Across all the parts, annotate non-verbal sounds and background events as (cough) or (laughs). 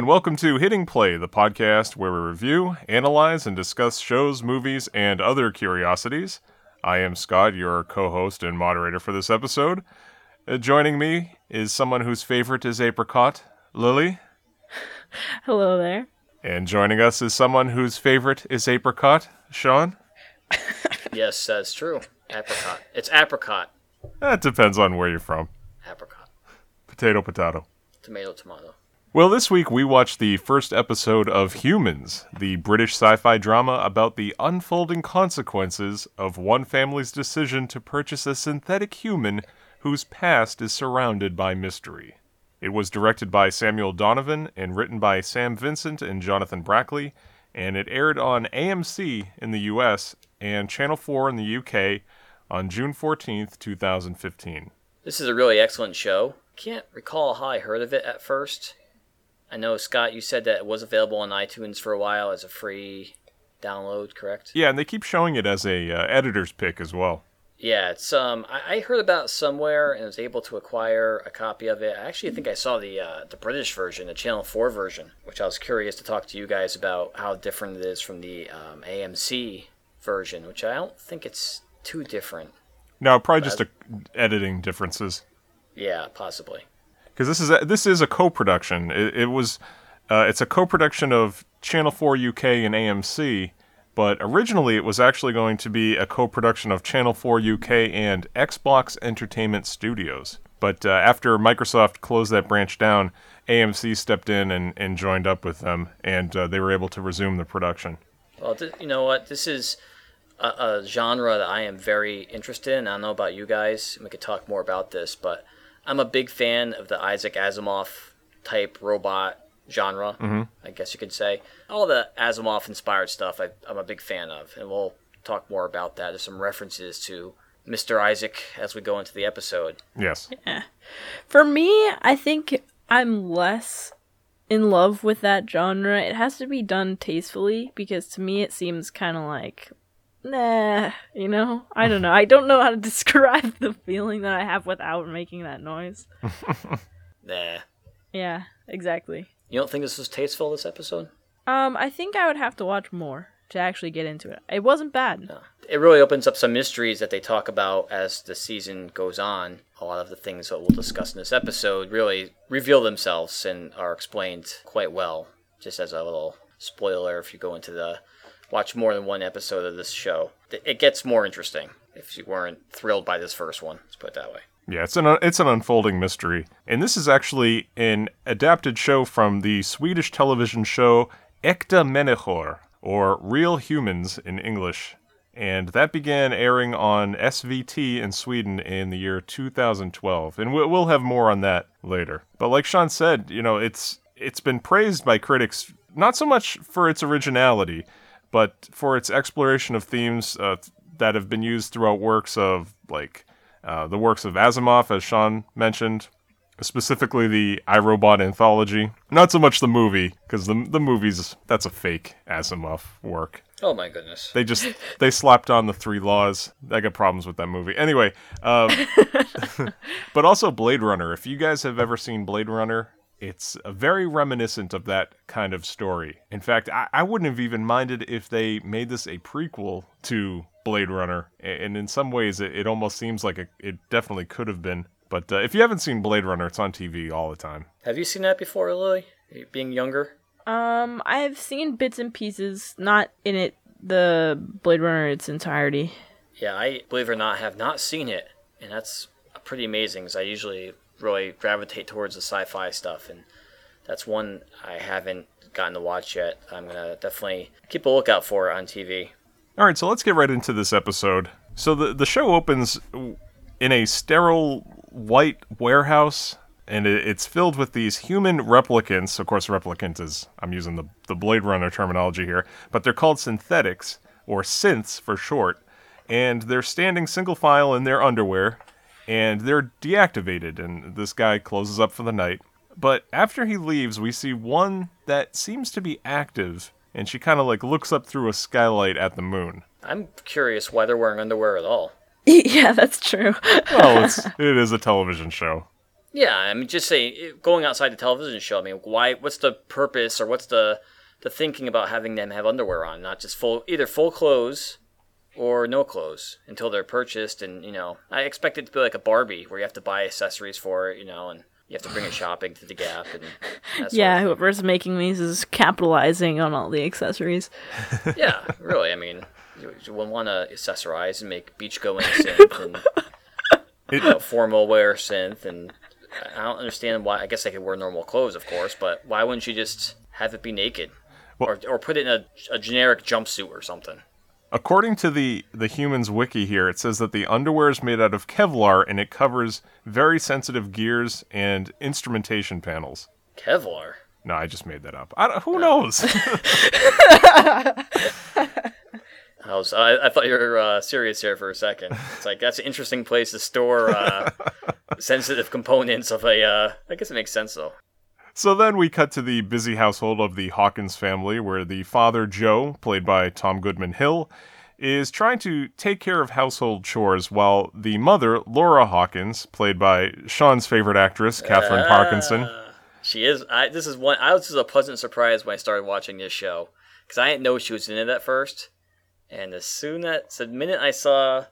and welcome to Hitting Play, the podcast where we review, analyze, and discuss shows, movies, and other curiosities. I am Scott, your co host and moderator for this episode. Uh, joining me is someone whose favorite is apricot, Lily. (laughs) Hello there. And joining us is someone whose favorite is apricot, Sean. (laughs) yes, that's true. Apricot. It's apricot. That depends on where you're from. Apricot. Potato, potato. Tomato, tomato. Well, this week we watched the first episode of Humans, the British sci fi drama about the unfolding consequences of one family's decision to purchase a synthetic human whose past is surrounded by mystery. It was directed by Samuel Donovan and written by Sam Vincent and Jonathan Brackley, and it aired on AMC in the US and Channel 4 in the UK on June 14th, 2015. This is a really excellent show. Can't recall how I heard of it at first. I know Scott, you said that it was available on iTunes for a while as a free download, correct? Yeah, and they keep showing it as a uh, editor's pick as well. Yeah, it's um, I, I heard about somewhere and was able to acquire a copy of it. I actually think I saw the uh, the British version, the Channel Four version, which I was curious to talk to you guys about how different it is from the um, AMC version, which I don't think it's too different. No, probably just a, editing differences. Yeah, possibly. Because this is a, this is a co-production. It, it was uh, it's a co-production of Channel 4 UK and AMC, but originally it was actually going to be a co-production of Channel 4 UK and Xbox Entertainment Studios. But uh, after Microsoft closed that branch down, AMC stepped in and, and joined up with them, and uh, they were able to resume the production. Well, th- you know what? This is a, a, genre that I am very interested in. I don't know about you guys. We could talk more about this, but I'm a big fan of the Isaac Asimov type robot genre. Mm-hmm. I guess you could say all the Asimov inspired stuff. I, I'm a big fan of, and we'll talk more about that. There's some references to Mr. Isaac as we go into the episode. Yes. Yeah. For me, I think I'm less in love with that genre. It has to be done tastefully because to me it seems kind of like nah, you know? I don't know. I don't know how to (laughs) describe the feeling that I have without making that noise. (laughs) nah. Yeah, exactly. You don't think this was tasteful this episode? Um, I think I would have to watch more to actually get into it. It wasn't bad. No. It really opens up some mysteries that they talk about as the season goes on. A lot of the things that we'll discuss in this episode really reveal themselves and are explained quite well. Just as a little spoiler, if you go into the watch more than one episode of this show, it gets more interesting. If you weren't thrilled by this first one, let's put it that way. Yeah, it's an uh, it's an unfolding mystery, and this is actually an adapted show from the Swedish television show Äkta Människor, or Real Humans in English, and that began airing on SVT in Sweden in the year 2012, and we'll have more on that later. But like Sean said, you know, it's it's been praised by critics not so much for its originality, but for its exploration of themes uh, that have been used throughout works of like uh, the works of Asimov, as Sean mentioned, specifically the iRobot anthology. Not so much the movie, because the the movie's that's a fake Asimov work. Oh my goodness! They just (laughs) they slapped on the three laws. I got problems with that movie. Anyway, um, (laughs) (laughs) but also Blade Runner. If you guys have ever seen Blade Runner, it's very reminiscent of that kind of story. In fact, I, I wouldn't have even minded if they made this a prequel to Blade Runner, and in some ways, it, it almost seems like it, it definitely could have been. But uh, if you haven't seen Blade Runner, it's on TV all the time. Have you seen that before, Lily? Being younger? Um, I've seen bits and pieces, not in it the Blade Runner its entirety. Yeah, I believe it or not have not seen it, and that's pretty amazing. Because I usually really gravitate towards the sci-fi stuff, and that's one I haven't gotten to watch yet. I'm gonna definitely keep a lookout for it on TV. All right, so let's get right into this episode. So the the show opens in a sterile white warehouse, and it's filled with these human replicants. Of course, replicant is I'm using the the Blade Runner terminology here, but they're called synthetics or synths for short, and they're standing single file in their underwear and they're deactivated, and this guy closes up for the night. But after he leaves, we see one that seems to be active, and she kind of like looks up through a skylight at the moon. I'm curious why they're wearing underwear at all. (laughs) yeah, that's true. (laughs) well, it's, it is a television show. Yeah, I mean, just say going outside the television show. I mean, why? What's the purpose, or what's the the thinking about having them have underwear on, not just full, either full clothes or no clothes until they're purchased. And you know, I expect it to be like a Barbie where you have to buy accessories for it, you know, and you have to bring it shopping to the Gap and (laughs) that sort Yeah, of whoever's making these is capitalizing on all the accessories. (laughs) yeah, really. I mean, you, you would want to accessorize and make beach going (laughs) synth and you know, formal wear synth and. I don't understand why. I guess they could wear normal clothes, of course, but why wouldn't you just have it be naked, Well- or or put it in a, a generic jumpsuit or something? According to the, the Humans Wiki here, it says that the underwear is made out of Kevlar and it covers very sensitive gears and instrumentation panels. Kevlar. No, I just made that up. Who knows? (laughs) I was I, I thought you were uh, serious here for a second. It's like that's an interesting place to store uh, (laughs) sensitive components of a. Uh, I guess it makes sense though. So then we cut to the busy household of the Hawkins family, where the father, Joe, played by Tom Goodman Hill, is trying to take care of household chores while the mother, Laura Hawkins, played by Sean's favorite actress, Katherine Parkinson, Uh, she is. I this is one. I was just a pleasant surprise when I started watching this show because I didn't know she was in it at first, and as soon as the minute I saw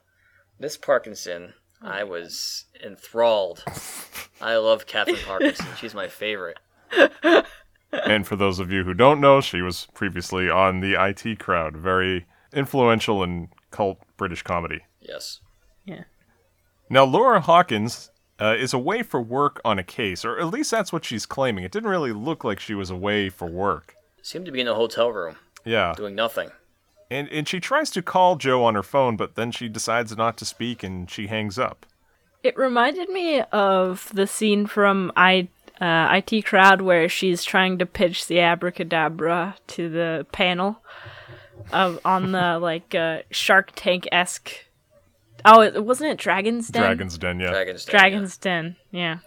Miss Parkinson, I was enthralled. (laughs) I love Katherine Parkinson. She's my favorite. (laughs) and for those of you who don't know, she was previously on the IT Crowd, very influential in cult British comedy. Yes. Yeah. Now, Laura Hawkins uh, is away for work on a case, or at least that's what she's claiming. It didn't really look like she was away for work. Seemed to be in a hotel room Yeah. doing nothing. And, and she tries to call Joe on her phone, but then she decides not to speak and she hangs up. It reminded me of the scene from I uh, IT Crowd where she's trying to pitch the abracadabra to the panel of on the (laughs) like uh, Shark Tank esque. Oh, it wasn't it Dragon's Den. Dragon's Den, yeah. Dragon's Den. Dragon's Den. Yeah.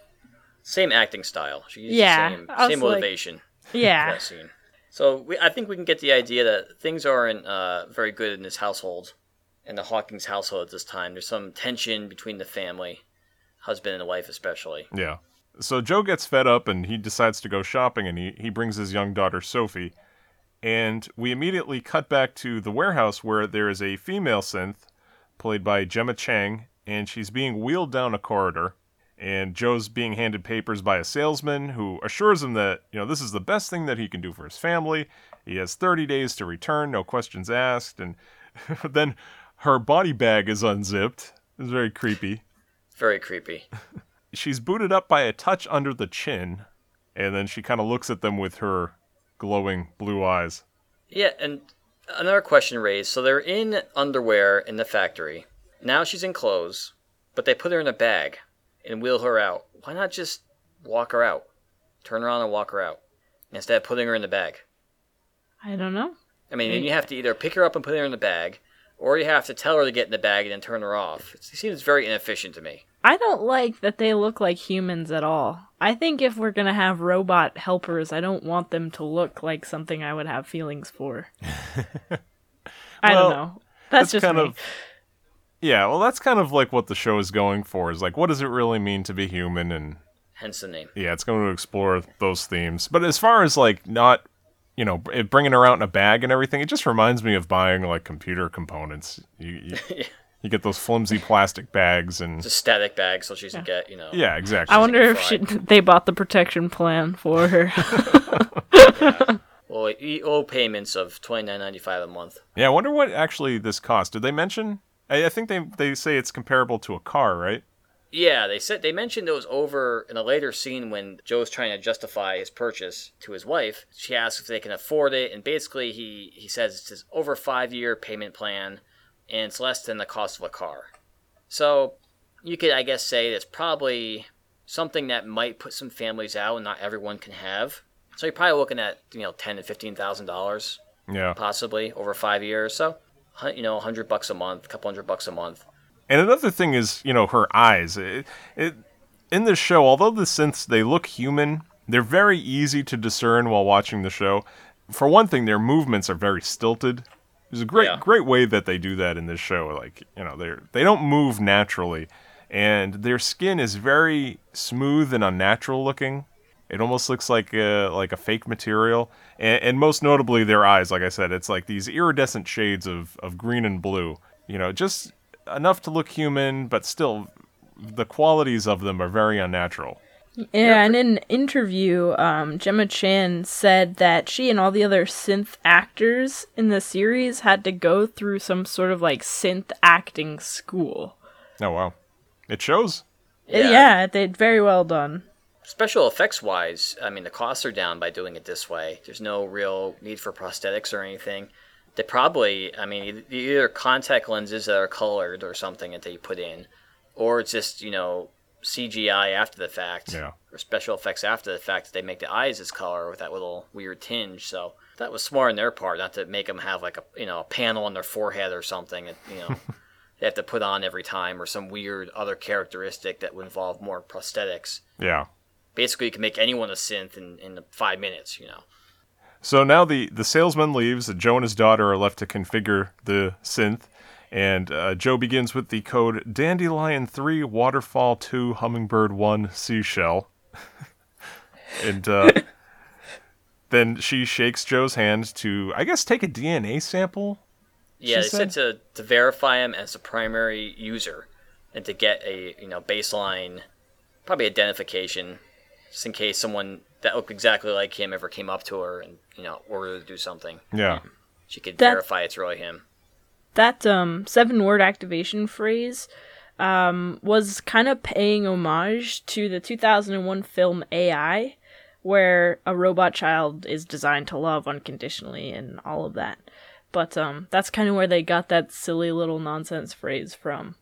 Same acting style. She used Yeah, the same, same motivation for Yeah. that scene. So we, I think we can get the idea that things aren't uh, very good in this household, in the Hawkins household at this time. There's some tension between the family, husband and wife especially. Yeah. So Joe gets fed up and he decides to go shopping and he, he brings his young daughter Sophie. And we immediately cut back to the warehouse where there is a female synth played by Gemma Chan and she's being wheeled down a corridor. And Joe's being handed papers by a salesman who assures him that, you know, this is the best thing that he can do for his family. He has 30 days to return, no questions asked. And (laughs) then her body bag is unzipped. It's very creepy Very creepy. (laughs) she's booted up by a touch under the chin, and then she kind of looks at them with her glowing blue eyes. Yeah, and another question raised. So they're in underwear in the factory. Now she's in clothes, but they put her in a bag and wheel her out. Why not just walk her out? Turn around and walk her out instead of putting her in the bag. I don't know. I mean, you have to either pick her up and put her in the bag, or you have to tell her to get in the bag and then turn her off. It seems very inefficient to me. I don't like that they look like humans at all. I think if we're gonna have robot helpers, I don't want them to look like something I would have feelings for. (laughs) I don't know. That's, just kind me. of yeah. Well, that's kind of like what the show is going for. Is like, what does it really mean to be human? And Hence the name. yeah, it's going to explore those themes. But as far as like not, you know, bringing her out in a bag and everything, it just reminds me of buying like computer components. You you, (laughs) you get those flimsy plastic bags and It's a static bag, so she doesn't get, you know. yeah, exactly. I wonder if she, they bought the protection plan for her. (laughs) (laughs) Well, you owe payments of twenty nine ninety five a month. Yeah, I wonder what actually this cost. Did they mention? I, I think they they say it's comparable to a car, right? Yeah, they said they mentioned it was over in a later scene when Joe's trying to justify his purchase to his wife. She asks if they can afford it, and basically he he says it's his over five year payment plan, and it's less than the cost of a car. So you could, I guess, say it's probably something that might put some families out, and not everyone can have. So you're probably looking at you know ten to fifteen thousand dollars Yeah. possibly over five years. So you know, a hundred bucks a month, a couple hundred bucks a month. And another thing is, you know, her eyes. It, it in this show, although the synths they look human, they're very easy to discern while watching the show. For one thing, their movements are very stilted. There's a great Yeah. great way that they do that in this show. Like, you know, they're they don't move naturally. and their skin is very smooth and unnatural looking. It almost looks like a, like a fake material, and, and most notably their eyes. Like I said, it's like these iridescent shades of, of green and blue. You know, just enough to look human, but still, the qualities of them are very unnatural. Yeah, and in an interview, um, Gemma Chan said that she and all the other synth actors in the series had to go through some sort of like synth acting school. Oh wow, it shows. Yeah, yeah they very well done. Special effects wise, I mean, the costs are down by doing it this way. There's no real need for prosthetics or anything. They probably, I mean, either contact lenses that are colored or something that they put in, or it's just, you know, CGI after the fact, Yeah. or special effects after the fact that they make the eyes this color with that little weird tinge. So that was smart on their part, not to make them have like a you know a panel on their forehead or something. that, You know, (laughs) they have to put on every time, or some weird other characteristic that would involve more prosthetics. Yeah. Basically, you can make anyone a synth in, in five minutes. You know. So now the, the salesman leaves. and Joe and his daughter are left to configure the synth. And uh, Joe begins with the code Dandelion 3 Waterfall 2 Hummingbird 1 Seashell. (laughs) and uh, (laughs) then she shakes Joe's hand to, I guess, take a DNA sample. Yeah, She they said to, to verify him as a primary user and to get a you know baseline, probably identification, just in case someone that looked exactly like him ever came up to her and you know ordered to do something. Yeah. She could That- verify it's really him. That um, seven word activation phrase um, was kind of paying homage to the 2001 film AI, where a robot child is designed to love unconditionally and all of that. But um, that's kind of where they got that silly little nonsense phrase from.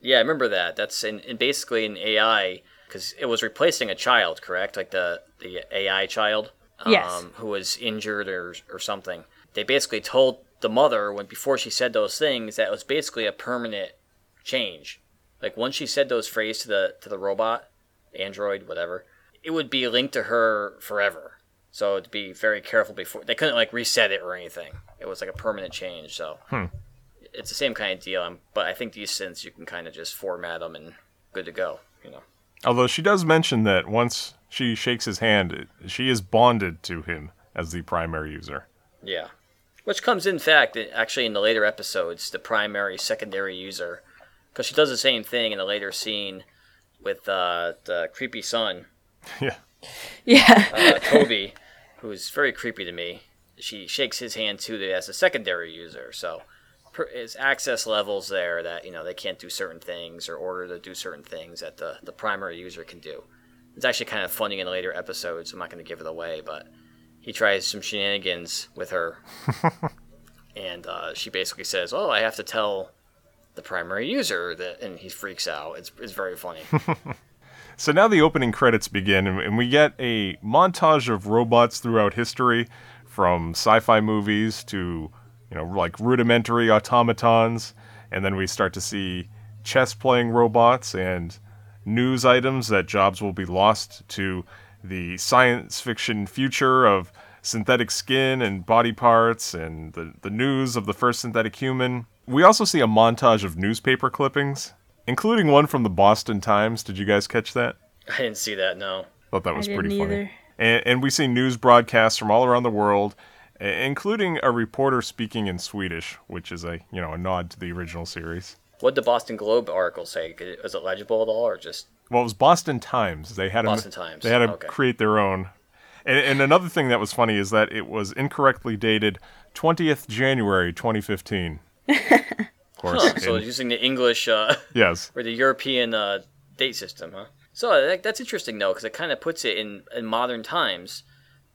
Yeah, I remember that. That's in, in basically an AI because it was replacing a child, correct? Like the the AI child, um, Yes. who was injured or or something. They basically told the mother when before she said those things that was basically a permanent change. Like once she said those phrases to the to the robot, android, whatever, it would be linked to her forever. So to be very careful before they couldn't like reset it or anything. It was like a permanent change. So it's the same kind of deal. um, But I think these synths you can kind of just format them and good to go. You know. Although she does mention that once she shakes his hand, she is bonded to him as the primary user. Yeah. Which comes in fact actually in the later episodes, the primary secondary user, because she does the same thing in a later scene with uh, the creepy son, yeah. Yeah. uh, (laughs) Toby, who's very creepy to me. She shakes his hand too as a secondary user, so per- his access levels there that you know they can't do certain things or order to do certain things that the the primary user can do. It's actually kind of funny in the later episodes. I'm not going to give it away, but he tries some shenanigans with her, (laughs) and uh, she basically says, "Oh, I have to tell the primary user that," and he freaks out. It's it's very funny. (laughs) So now the opening credits begin, and, and we get a montage of robots throughout history, from sci-fi movies to, you know, like rudimentary automatons, and then we start to see chess-playing robots and news items that jobs will be lost to the science fiction future of synthetic skin and body parts and the, the news of the first synthetic human. We also see a montage of newspaper clippings, including one from the Boston Times. Did you guys catch that? I didn't see that. No. Thought that was didn't pretty funny. And, and we see news broadcasts from all around the world, including a reporter speaking in Swedish, which is a you know a nod to the original series. What did the Boston Globe article say? Was it legible at all, or just Well, it was Boston Times. They had to, Boston Times, They had to okay. create their own. And, and another thing that was funny is that it was incorrectly dated 20th January 2015. of course. Huh, so and- using the English uh, yes. (laughs) or the European uh, date system, huh? So that, that's interesting though, because it kind of puts it in, in modern times.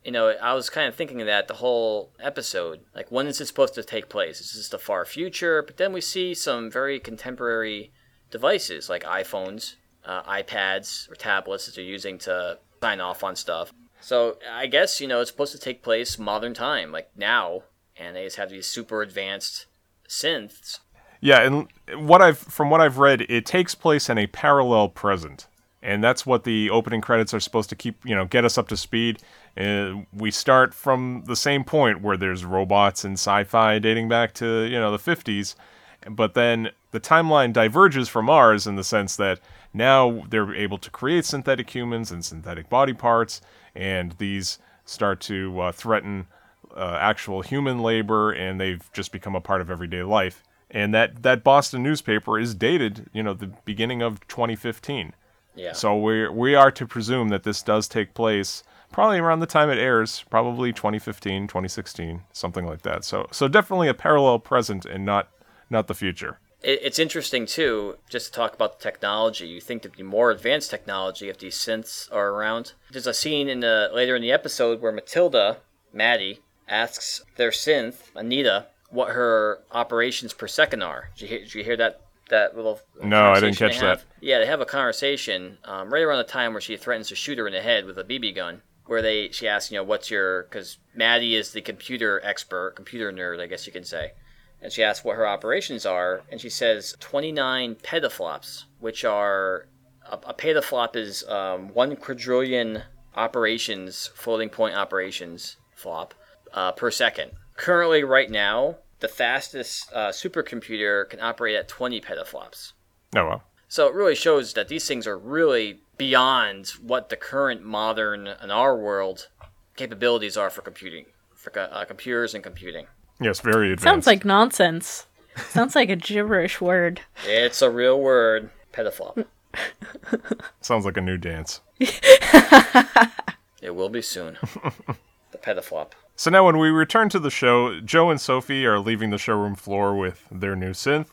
You know, I was kind of thinking of that the whole episode. Like, when is it supposed to take place? Is this the far future? But then we see some very contemporary devices like iPhones, uh, iPads, or tablets that they're using to sign off on stuff. So I guess you know it's supposed to take place modern time, like now, and they just have these super advanced synths Yeah, and what I've from what I've read, it takes place in a parallel present, and that's what the opening credits are supposed to keep. You know, get us up to speed. Uh, we start from the same point where there's robots and sci-fi dating back to you know the 50s, but then the timeline diverges from ours in the sense that now they're able to create synthetic humans and synthetic body parts, and these start to uh, threaten uh, actual human labor, and they've just become a part of everyday life. And that that Boston newspaper is dated, you know, the beginning of 2015. Yeah. So we we are to presume that this does take place probably around the time it airs, probably 2015, 2016, something like that. So so definitely a parallel present and not not the future. It, it's interesting too, just to talk about the technology. You think there'd be more advanced technology if these synths are around. There's a scene in the later in the episode where Matilda, Maddie, asks their synth, Anita, what her operations per second are. Did you hear, did you hear that that little No, I didn't catch that. Yeah, they have a conversation um, right around the time where she threatens to shoot her in the head with a BB gun. Where they she asks, you know, what's your because Maddie is the computer expert, computer nerd, I guess you can say, and she asks what her operations are, and she says 29 petaflops, which are a, a petaflop is um, one quadrillion operations, floating point operations flop uh, per second. Currently, right now, the fastest uh, supercomputer can operate at 20 petaflops. Oh well. So it really shows that these things are really beyond what the current modern in our world capabilities are for computing, for uh, computers and computing. Yes, very advanced. Sounds like nonsense. Sounds like a gibberish word. It's a real word, petaflop. (laughs) sounds like a new dance. It will be soon. (laughs) the petaflop. So now, when we return to the show, Joe and Sophie are leaving the showroom floor with their new synth,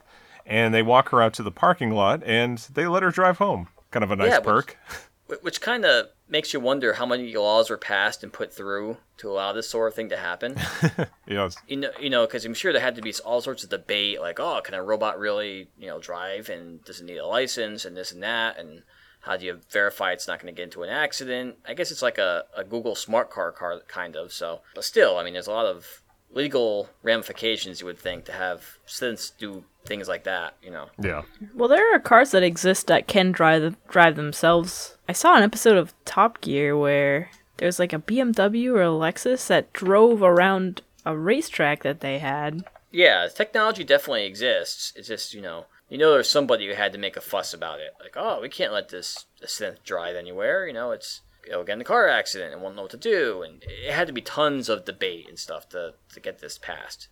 and they walk her out to the parking lot, and they let her drive home. Kind of a nice Yeah, perk. (laughs) Wh- Which kind of makes you wonder how many laws were passed and put through to allow this sort of thing to happen. (laughs) yes. you know, you know, because I'm sure there had to be all sorts of debate, like, oh, can a robot really, you know, drive and does it need a license and this and that, and how do you verify it's not going to get into an accident? I guess it's like a, a Google smart car car kind of. So, but still, I mean, there's a lot of legal ramifications you would think to have synths do things like that. You know, Yeah. Well, there are cars that exist that can drive drive themselves. I saw an episode of Top Gear where there's like a BMW or a Lexus that drove around a racetrack that they had. yeah, technology definitely exists. It's just you know. You know, there's somebody who had to make a fuss about it. Like, oh, we can't let this, this synth drive anywhere. You know, it's it'll get in a car accident and won't know what to do. And it had to be tons of debate and stuff to, to get this passed,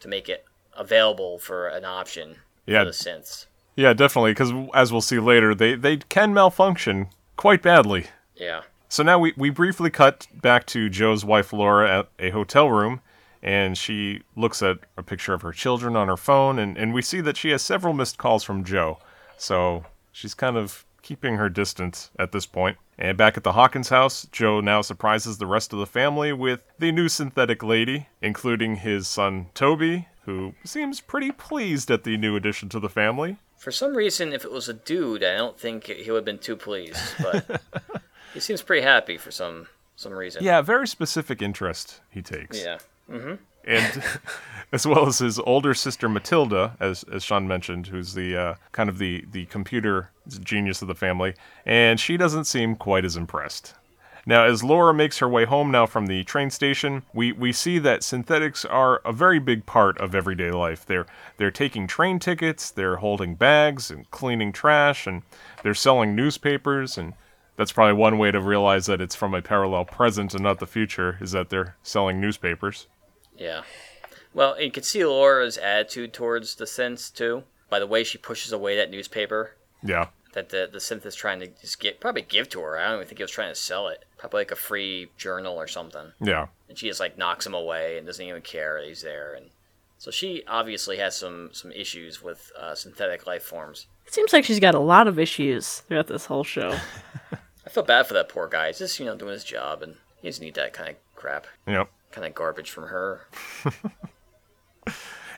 to make it available for an option Yeah. for the synths. Yeah, definitely, because as we'll see later, they, they can malfunction quite badly. Yeah. So now we, we briefly cut back to Joe's wife Laura at a hotel room, and she looks at a picture of her children on her phone, and, and we see that she has several missed calls from Joe. So she's kind of keeping her distance at this point. And back at the Hawkins house, Joe now surprises the rest of the family with the new synthetic lady, including his son Toby, who seems pretty pleased at the new addition to the family. For some reason, if it was a dude, I don't think he would have been too pleased. But (laughs) he seems pretty happy for some some reason. Yeah, very specific interest he takes. Yeah. and (laughs) as well as his older sister Matilda, as as Sean mentioned, who's the uh, kind of the the computer genius of the family, and she doesn't seem quite as impressed. Now, as Laura makes her way home now from the train station, we, we see that synthetics are a very big part of everyday life. They're they're taking train tickets, they're holding bags and cleaning trash, and they're selling newspapers. And that's probably one way to realize that it's from a parallel present and not the future is that they're selling newspapers. Yeah. Well, you can see Laura's attitude towards the synths too, by the way she pushes away that newspaper Yeah. That the the synth is trying to just get probably give to her. I don't even think he was trying to sell it. Probably like a free journal or something. Yeah. And she just like knocks him away and doesn't even care that he's there. And so she obviously has some some issues with uh, synthetic life forms. It seems like she's got a lot of issues throughout this whole show. (laughs) I feel bad for that poor guy. He's just you know doing his job and he doesn't need that kind of crap, Yep. kind of garbage from her. (laughs)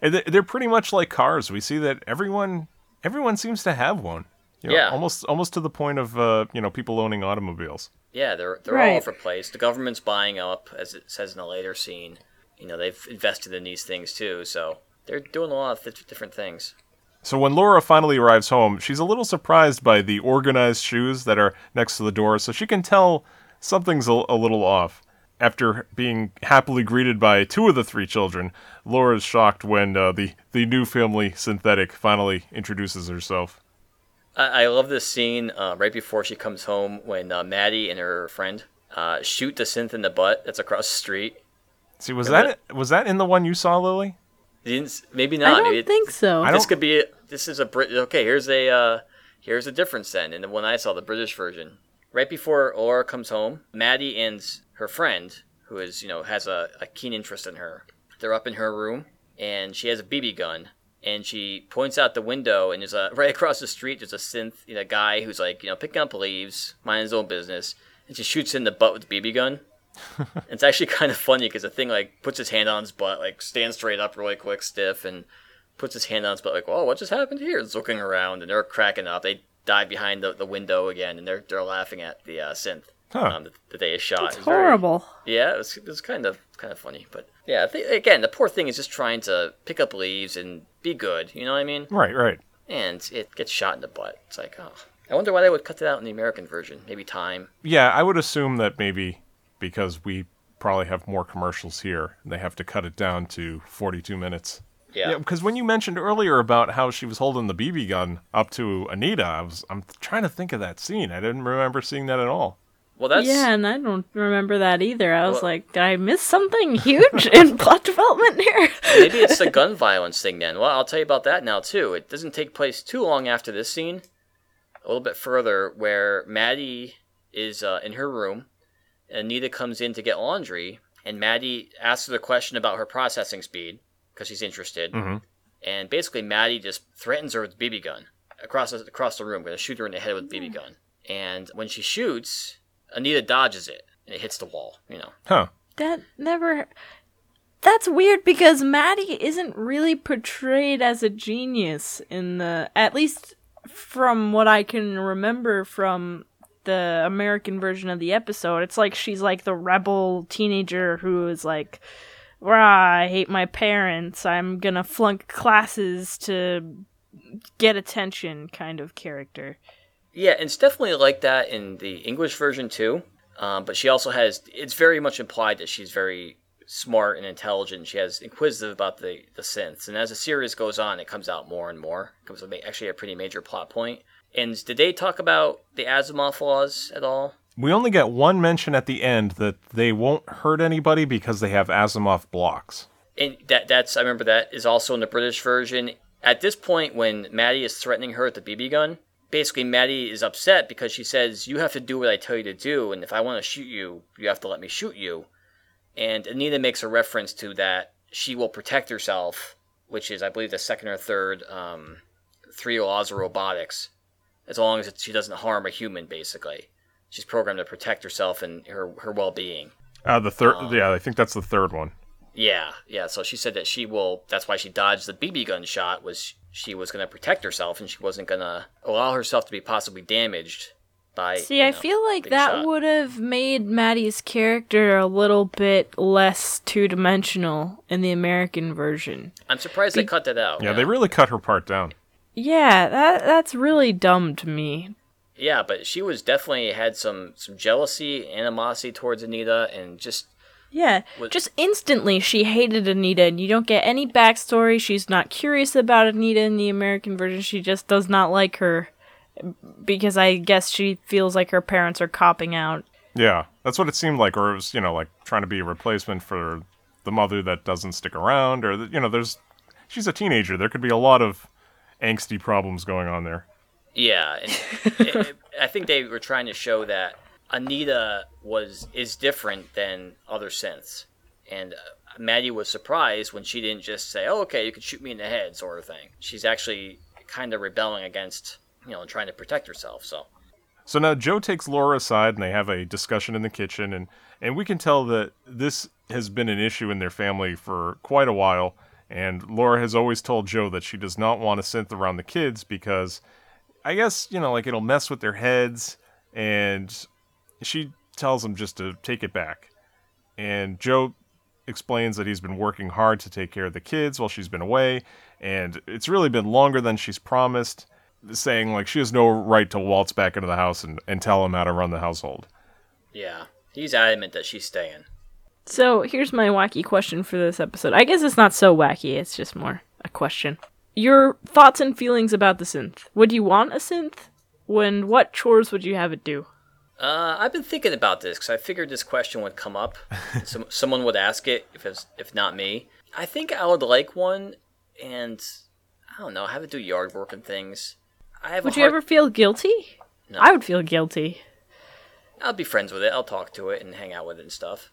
And they- they're pretty much like cars. We see that everyone everyone seems to have one. You know, Yeah. Almost almost to the point of uh, you know people owning automobiles. Yeah, they're they're all Right. over the place. The government's buying up, as it says in a later scene. You know, they've invested in these things too, so they're doing a lot of th- different things. So when Laura finally arrives home, she's a little surprised by the organized shoes that are next to the door, so she can tell something's a, a little off. after being happily greeted by two of the three children, Laura is shocked when uh, the the new family synthetic finally introduces herself. I, I love this scene uh, right before she comes home when uh, Maddie and her friend uh, shoot the synth in the butt that's across the street. See, was Remember that was that in the one you saw, Lily? You didn't s- Maybe I don't maybe it- think so. I this don't- could be. A, this is a Brit. Okay, here's a uh, here's a difference then. In the one I saw, the British version, right before Laura comes home, Maddie and her friend, who is you know has a, a keen interest in her, they're up in her room, and she has a BB gun, and she points out the window, and there's a (laughs) right across the street. There's a synth, you know, guy who's like you know picking up leaves, minding his own business, and she shoots in the butt with the BB gun. (laughs) it's actually kind of funny because the thing like puts his hand on his butt, like stands straight up really quick, stiff, and puts his hand on his butt, like, "Whoa, what just happened here?" It's looking around, and they're cracking up. They dive behind the, the window again, and they're they're laughing at the uh, synth Huh. um, that, that they shot. It's It was very- horrible. yeah, it was, it was kind of kind of funny, but yeah, think, again, the poor thing is just trying to pick up leaves and be good. You know what I mean? Right, right. And it gets shot in the butt. It's like, oh, I wonder why they would cut that out in the American version. Maybe time. Yeah, I would assume that maybe because we probably have more commercials here, and they have to cut it down to 42 minutes. Yeah. because when you mentioned earlier about how she was holding the BB gun up to Anita, I was I'm trying to think of that scene. I didn't remember seeing that at all. Well, that's yeah, and I don't remember that either. I was Well- like, did I miss something huge in (laughs) plot development here? Maybe it's the (laughs) gun violence thing then. Well, I'll tell you about that now too. It doesn't take place too long after this scene. A little bit further, where Maddie is uh, in her room, and Nita comes in to get laundry, and Maddie asks her the question about her processing speed because she's interested. Mhm. And basically, Maddie just threatens her with a BB gun across the, across the room, going to shoot her in the head with a BB gun. And when she shoots, Anita dodges it, and it hits the wall. You know. Huh. That never. That's weird because Maddie isn't really portrayed as a genius in the. At least from what I can remember from the American version of the episode. It's like she's like the rebel teenager who is like, Rah, I hate my parents. I'm gonna flunk classes to get attention kind of character. Yeah, and it's definitely like that in the English version too. Um, but she also has. It's very much implied that she's very smart and intelligent. She has inquisitive about the the synths, and as the series goes on, it comes out more and more. It becomes a actually a pretty major plot point. And did they talk about the Asimov laws at all? We only get one mention at the end that they won't hurt anybody because they have Asimov blocks. And that that's I remember that is also in the British version. At this point, when Maddie is threatening her with the BB gun, basically Maddie is upset because she says, "You have to do what I tell you to do, and if I want to shoot you, you have to let me shoot you." And Anita makes a reference to that she will protect herself, which is I believe the second or third um, three laws of robotics, as long as she doesn't harm a human. Basically, she's programmed to protect herself and her her well being. Uh, the third, yeah, I think that's the third one. Yeah, yeah. So she said that she will. That's why she dodged the BB gun shot. Was she was going to protect herself and she wasn't going to allow herself to be possibly damaged by. See, you I feel like that shot. would have made Maddie's character a little bit less two dimensional in the American version. I'm surprised they cut that out. Yeah, they really cut her part down. Yeah, that that's really dumb to me. Yeah, but she was definitely had some some jealousy, animosity towards Anita, and just Yeah, What- just instantly she hated Anita, and you don't get any backstory. She's not curious about Anita in the American version. She just does not like her because I guess she feels like her parents are copping out. Yeah, that's what it seemed like, or it was, you know, like trying to be a replacement for the mother that doesn't stick around, or you know, there's, she's a teenager. There could be a lot of angsty problems going on there. Yeah, and it, (laughs) it- I think they were trying to show that Anita was is different than other synths, and uh, Maddie was surprised when she didn't just say, "Oh, okay, you can shoot me in the head," sort of thing. She's actually kind of rebelling against, you know, trying to protect herself. So So now Joe takes Laura aside, and they have a discussion in the kitchen, and and we can tell that this has been an issue in their family for quite a while. And Laura has always told Joe that she does not want a synth around the kids because, I guess you know, like it'll mess with their heads, and she tells him just to take it back. And Joe explains that he's been working hard to take care of the kids while she's been away, and it's really been longer than she's promised, saying like she has no right to waltz back into the house and, and tell him how to run the household. yeah, he's adamant that she's staying. So here's my wacky question for this episode. I guess it's not so wacky, it's just more a question. Your thoughts and feelings about the synth. Would you want a synth? When what chores would you have it do? Uh, I've been thinking about this because I figured this question would come up. (laughs) Some, someone would ask it if it's if not me. I think I would like one, and I don't know, I have it do yard work and things. I have. Would a you hard, ever feel guilty? No. I would feel guilty. I'll be friends with it. I'll talk to it and hang out with it and stuff.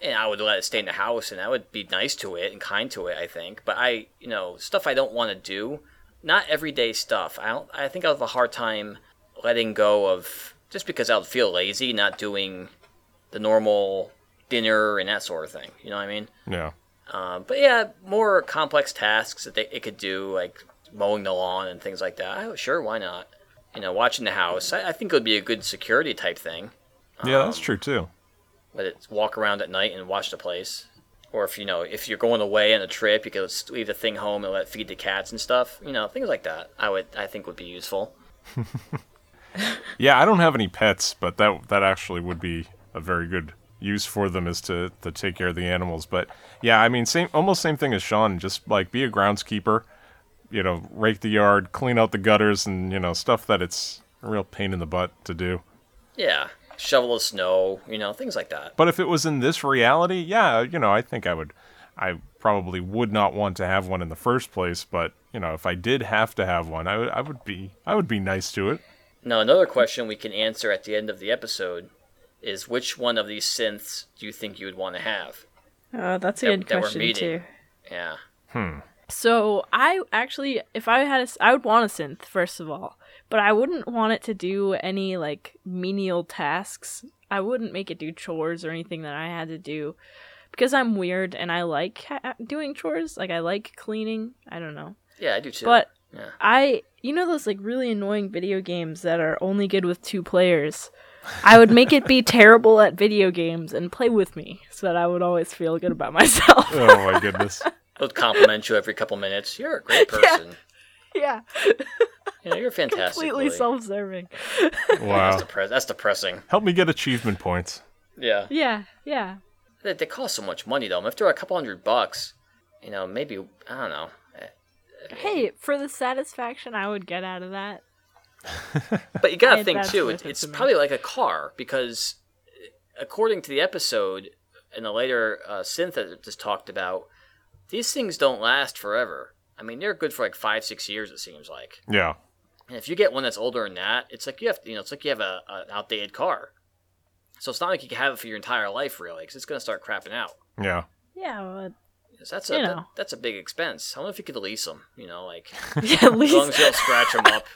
And I would let it stay in the house, and I would be nice to it and kind to it. I think, but I, you know, stuff I don't want to do, not everyday stuff. I don't. I think I have a hard time letting go of just because I would feel lazy, not doing the normal dinner and that sort of thing. You know what I mean? Yeah. Um, but yeah, more complex tasks that they, it could do, like mowing the lawn and things like that. Oh, sure, why not? You know, watching the house. I, I think it would be a good security type thing. Yeah, that's Um, true too. Let it walk around at night and watch the place. Or if you know, if you're going away on a trip, you could leave the thing home and let it feed the cats and stuff. You know, things like that. I would, I think, would be useful. (laughs) Yeah, I don't have any pets, but that that actually would be a very good use for them is to to take care of the animals. But yeah, I mean, same almost same thing as Sean. Just like be a groundskeeper, you know, rake the yard, clean out the gutters, and you know stuff that it's a real pain in the butt to do. Yeah, shovel the snow. You know, things like that. But if it was in this reality, yeah, you know, I think I would. I probably would not want to have one in the first place, but you know, if I did have to have one, I would I would be I would be nice to it. Now, another question we can answer at the end of the episode is which one of these synths do you think you would want to have? Uh, that's a That- good that we're question meeting. too. Yeah. Hmm. So I actually, if I had a, s- I would want a synth first of all, but I wouldn't want it to do any like menial tasks. I wouldn't make it do chores or anything that I had to do, because I'm weird and I like ha- doing chores. Like I like cleaning. I don't know, Yeah, I do too. but yeah. I, you know, those like really annoying video games that are only good with two players. I would make it be (laughs) terrible at video games and play with me, so that I would always feel good about myself. Oh my (laughs) goodness. They'll compliment you every couple minutes. You're a great (laughs) person. yeah, You know, you're fantastic. completely Lily. self-serving. Wow. That's, depre- that's depressing. Help me get achievement points. Yeah. Yeah, yeah. They, they cost so much money, though. If they're a couple hundred bucks, you know, maybe, I don't know. Hey, for the satisfaction I would get out of that. (laughs) But you gotta I- think, too, it, it it's to probably like a car, because according to the episode and the later uh, synth that it just talked about, these things don't last forever. I mean, they're good for like five, six years, it seems like. Yeah. And if you get one that's older than that, it's like you have, you know, it's like you have a, an outdated car. So it's not like you can have it for your entire life, really, because it's going to start crapping out. Yeah. Yeah, well, 'Cause that's a You that- that's a big expense. I don't know if you could lease them. You know, like (laughs) yeah, at as long as you don't scratch them up.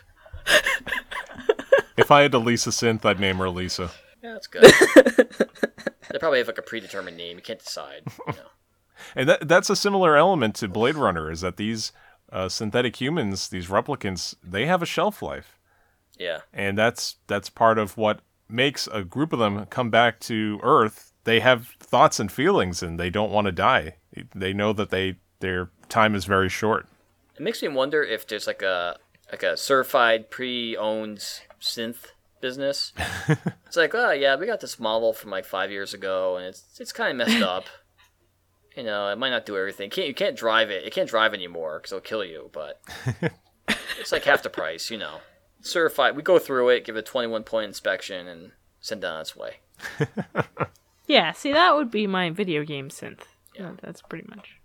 If I had to lease a synth, I'd name her Lisa. Yeah, that's good. (laughs) they probably have like a predetermined name. You can't decide. You (laughs) know. And that that's a similar element to Blade Runner is that these uh, synthetic humans, these replicants, they have a shelf life. Yeah. And that's that's part of what makes a group of them come back to Earth. They have thoughts and feelings and they don't want to die. They know that they their time is very short. It makes me wonder if there's like a like a certified pre-owned synth business. (laughs) it's like, oh yeah, we got this model from like five years ago, and it's it's kind of messed (laughs) up. You know, it might not do everything. Can't you can't drive it? It can't drive anymore because it'll kill you. But (laughs) it's like half the price. You know, certified. We go through it, give it a 21 point inspection, and send it on its way. Yeah. See, that would be my video game synth. Yeah, that's pretty much.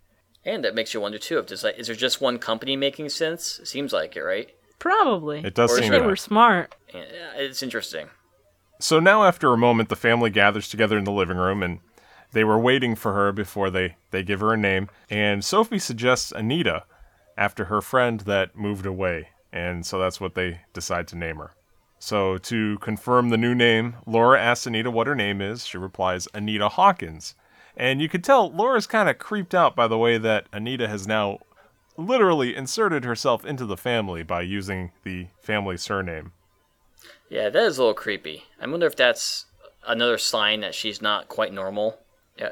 And that makes you wonder too if there's like, is there just one company making synths? It seems like it, right? Probably. It does Or seem is they that. were smart. Yeah, it's interesting. So now, after a moment, the family gathers together in the living room, and they were waiting for her before they, they give her a name. And Sophie suggests Anita after her friend that moved away, and so that's what they decide to name her. So, to confirm the new name, Laura asks Anita what her name is. She replies, Anita Hawkins. And you could tell Laura's kind of creeped out by the way that Anita has now literally inserted herself into the family by using the family surname. Yeah, that is a little creepy. I wonder if that's another sign that she's not quite normal.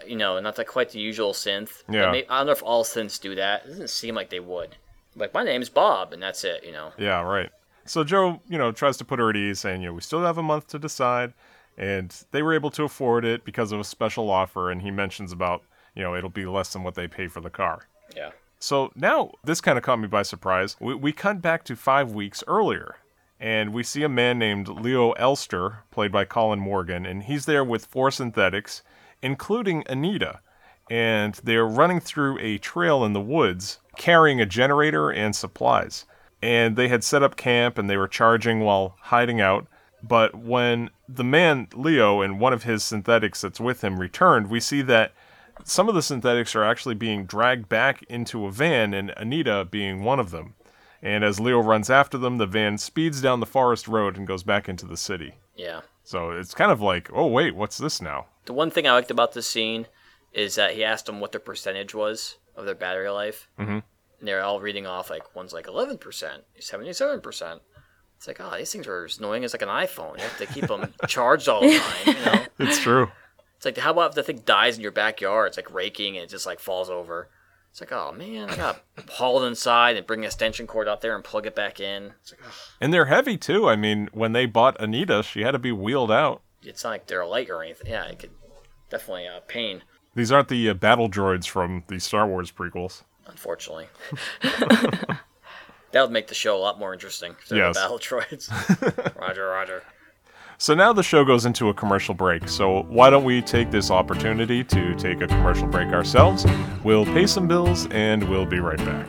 You know, not that quite the usual synth. Yeah. may- I don't know if all synths do that. It doesn't seem like they would. Like my name's Bob, and that's it. You know. Yeah, right. So Joe, you know, tries to put her at ease, saying, you know, we still have a month to decide. And they were able to afford it because of a special offer, and he mentions about, you know, it'll be less than what they pay for the car. Yeah. So now this kind of caught me by surprise. We, we cut back to five weeks earlier, and we see a man named Leo Elster, played by Colin Morgan, and he's there with four synthetics, including Anita. And they're running through a trail in the woods, carrying a generator and supplies. And they had set up camp and they were charging while hiding out. But when the man, Leo, and one of his synthetics that's with him returned, we see that some of the synthetics are actually being dragged back into a van, and Anita being one of them. And as Leo runs after them, the van speeds down the forest road and goes back into the city. Yeah. So it's kind of like, oh, wait, what's this now? The one thing I liked about this scene is that he asked them what their percentage was of their battery life. Mhm. And they're all reading off like one's like 11%, 77%. It's like, oh, these things are as annoying as like an iPhone. You have to keep them (laughs) charged all the time. You (laughs) know, It's true. it's like how about if the thing dies in your backyard? It's like raking and it just like falls over. It's like, oh man, I gotta haul it inside and bring an extension cord out there and plug it back in. It's like, ugh. And they're heavy too. I mean, when they bought Anita, she had to be wheeled out. it's not like they're light or anything. Yeah, it could definitely uh, pain. These aren't the uh, battle droids from the Star Wars prequels. Unfortunately. that would make the show a lot more interesting. If there Yes. battle droids. (laughs) roger, roger. So now the show goes into a commercial break. So why don't we take this opportunity to take a commercial break ourselves? We'll pay some bills and we'll be right back.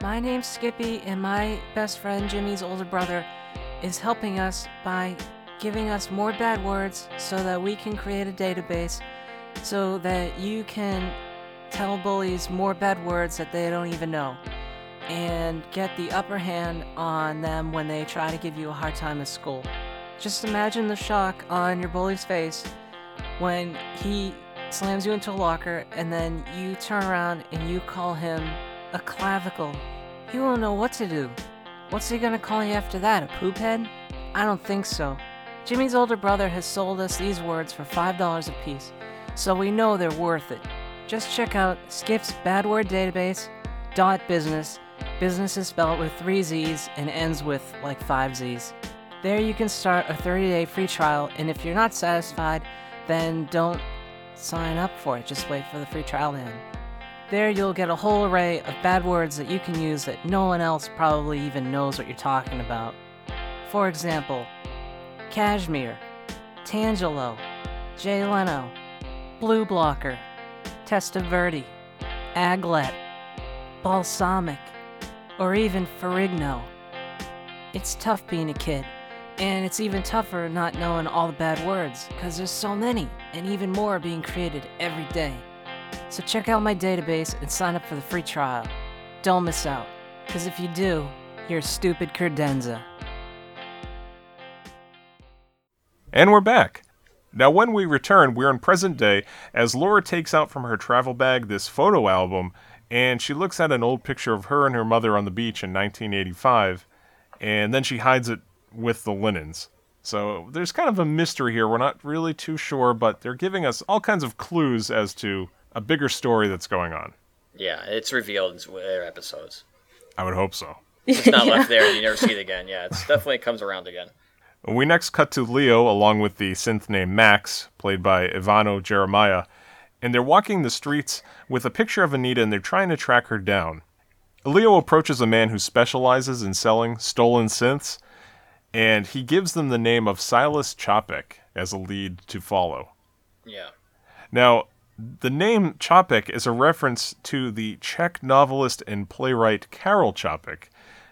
My name's Skippy, and my best friend Jimmy's older brother is helping us by giving us more bad words so that we can create a database so that you can tell bullies more bad words that they don't even know and get the upper hand on them when they try to give you a hard time at school. Just imagine the shock on your bully's face when he slams you into a locker and then you turn around and you call him a clavicle. He won't know what to do. What's he gonna call you after that? A poop head? I don't think so. Jimmy's older brother has sold us these words for $5 a piece, so we know they're worth it. Just check out Skip's Bad Word Database dot business. Business is spelled with three Z's and ends with like five Z's. There you can start a 30 day free trial, and if you're not satisfied, then don't sign up for it. Just wait for the free trial to end. There you'll get a whole array of bad words that you can use that no one else probably even knows what you're talking about. For example, cashmere, tangelo, Jay Leno, blue blocker, testaverde, aglet, balsamic, or even ferrigno. It's tough being a kid, and it's even tougher not knowing all the bad words, because there's so many, and even more being created every day. So check out my database and sign up for the free trial. Don't miss out, because if you do, you're a stupid credenza. And we're back. Now, when we return, we're in present day as Laura takes out from her travel bag this photo album and she looks at an old picture of her and her mother on the beach in 1985, and then she hides it with the linens. So there's kind of a mystery here. We're not really too sure, but they're giving us all kinds of clues as to a bigger story that's going on. Yeah, it's revealed in later episodes. I would hope so. It's not left (laughs) there and you never see it again. Yeah, it's definitely comes around again. We next cut to Leo along with the synth name Max, played by Ivanno Jeremiah, and they're walking the streets with a picture of Anita and they're trying to track her down. Leo approaches a man who specializes in selling stolen synths, and he gives them the name of Silas Capek as a lead to follow. Yeah. Now, the name Capek is a reference to the Czech novelist and playwright Karel Čapek.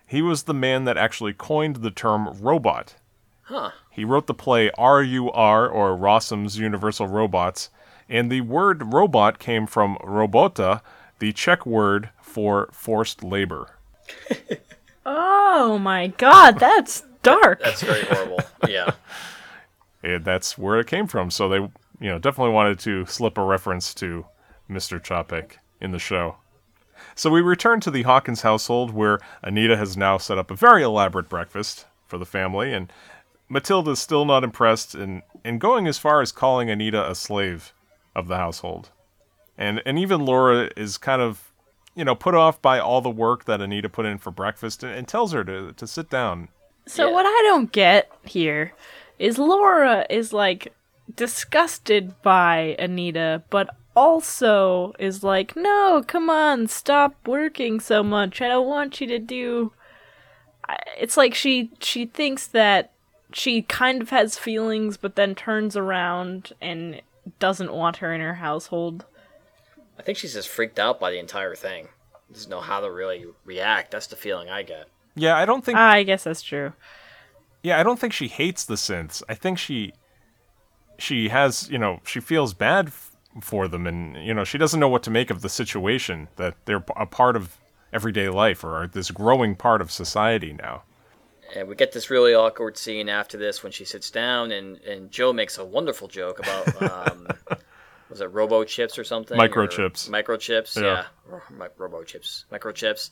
He was the man that actually coined the term robot. Huh. He wrote the play R.U.R. or Rossum's Universal Robots, and the word robot came from robota, the Czech word for forced labor. (laughs) Oh my god, that's dark. That's very horrible. Yeah. (laughs) And that's where it came from. So they, you know, definitely wanted to slip a reference to Mr. Čapek in the show. So we return to the Hawkins household where Anita has now set up a very elaborate breakfast for the family, and Matilda's still not impressed and, and going as far as calling Anita a slave of the household. And and even Laura is kind of, you know, put off by all the work that Anita put in for breakfast and, and tells her to, to sit down. So Yeah. what I don't get here is Laura is like disgusted by Anita, but also is like, "No, come on, stop working so much. I don't want you to do." It's like she she thinks that she kind of has feelings, but then turns around and doesn't want her in her household. I think she's just freaked out by the entire thing. Doesn't know how to really react. That's the feeling I get. Yeah, I don't think. Ah, I guess that's true. Yeah, I don't think she hates the synths. I think she she has, you know, she feels bad f- for them and you know, she doesn't know what to make of the situation that they're a part of everyday life or are this growing part of society now. And we get this really awkward scene after this when she sits down and, and Joe makes a wonderful joke about um, (laughs) was it robo chips or something? or Microchips. Microchips, Yeah. yeah. Robo chips. Microchips.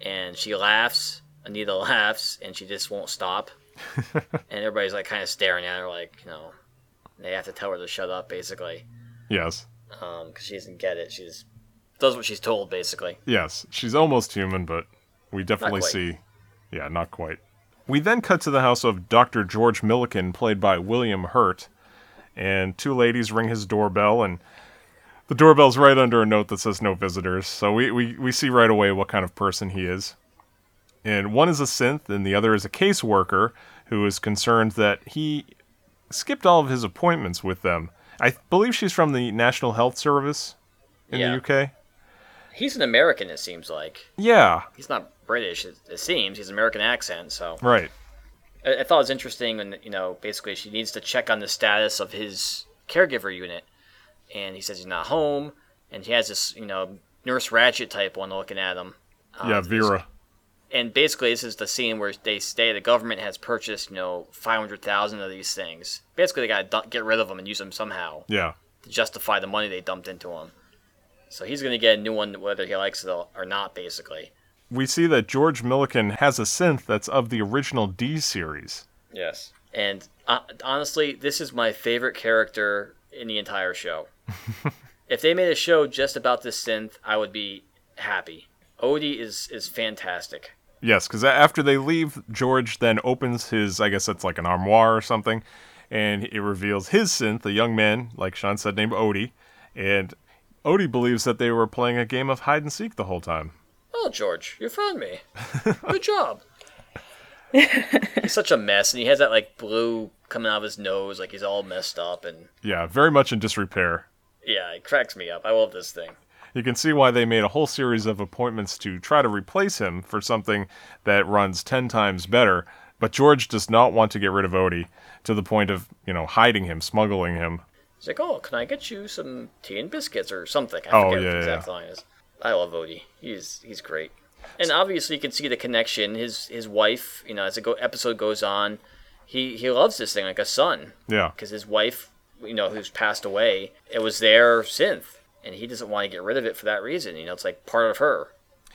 And she laughs. Anita laughs and she just won't stop. (laughs) and everybody's like kind of staring at her like, you know, they have to tell her to shut up basically. Yes. Um, 'cause she doesn't get it. She just does what she's told basically. Yes, she's almost human, but we definitely see Yeah, not quite. We then cut to the house of Dr. George Millican, played by William Hurt, and two ladies ring his doorbell, and the doorbell's right under a note that says no visitors, so we, we, we see right away what kind of person he is. And one is a synth, and the other is a caseworker who is concerned that he skipped all of his appointments with them. I believe she's from the National Health Service in Yeah. the UK. He's an American, it seems like. Yeah, He's not British, it, it seems. He's an American accent, so. right. I, I thought it was interesting when, you know, basically she needs to check on the status of his caregiver unit. And he says he's not home, and he has this, you know, Nurse Ratched type one looking at him. Um, yeah, Vera. And basically, this is the scene where they say the government has purchased, you know, 500,000 of these things. Basically, they got to get rid of them and use them somehow Yeah. to justify the money they dumped into them. So he's going to get a new one whether he likes it or not, basically. We see that George Millican has a synth that's of the original D series. Yes. And uh, honestly, this is my favorite character in the entire show. (laughs) if they made a show just about this synth, I would be happy. Odi is is fantastic. Yes, because after they leave, George then opens his, I guess it's like an armoire or something, and it reveals his synth, a young man, like Sean said, named Odi. And Odi believes that they were playing a game of hide and seek the whole time. Oh, George, you found me. (laughs) Good job. he's such a mess, and he has that like blue coming out of his nose, like he's all messed up, and Yeah, very much in disrepair. yeah, it cracks me up. I love this thing. You can see why they made a whole series of appointments to try to replace him for something that runs 10 times better. But George does not want to get rid of Odi to the point of, you know, hiding him, smuggling him. He's like, "Oh, can I get you some tea and biscuits or something?" I Oh, forget yeah, what the yeah. line is. I love Odi. He's he's great, and obviously you can see the connection. His his wife, you know, as the go- episode goes on, he he loves this thing like a son Yeah. because his wife, you know, who's passed away, it was their synth, and he doesn't want to get rid of it for that reason. You know, it's like part of her.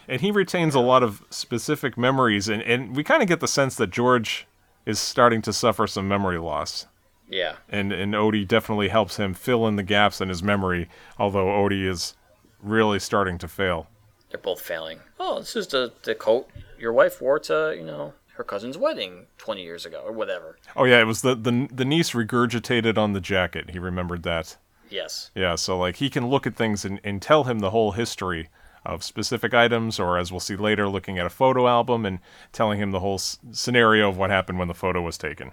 And he retains a lot of specific memories, and, and we kind of get the sense that George is starting to suffer some memory loss. Yeah, And, and Odi definitely helps him fill in the gaps in his memory, although Odi is really starting to fail. they're both failing. Oh, this is the the coat your wife wore to you know her cousin's wedding twenty years ago or whatever. Oh, yeah, it was the, the, the niece regurgitated on the jacket. He remembered that. Yes. Yeah, so like he can look at things and, and tell him the whole history of specific items, or as we'll see later, looking at a photo album and telling him the whole s- scenario of what happened when the photo was taken.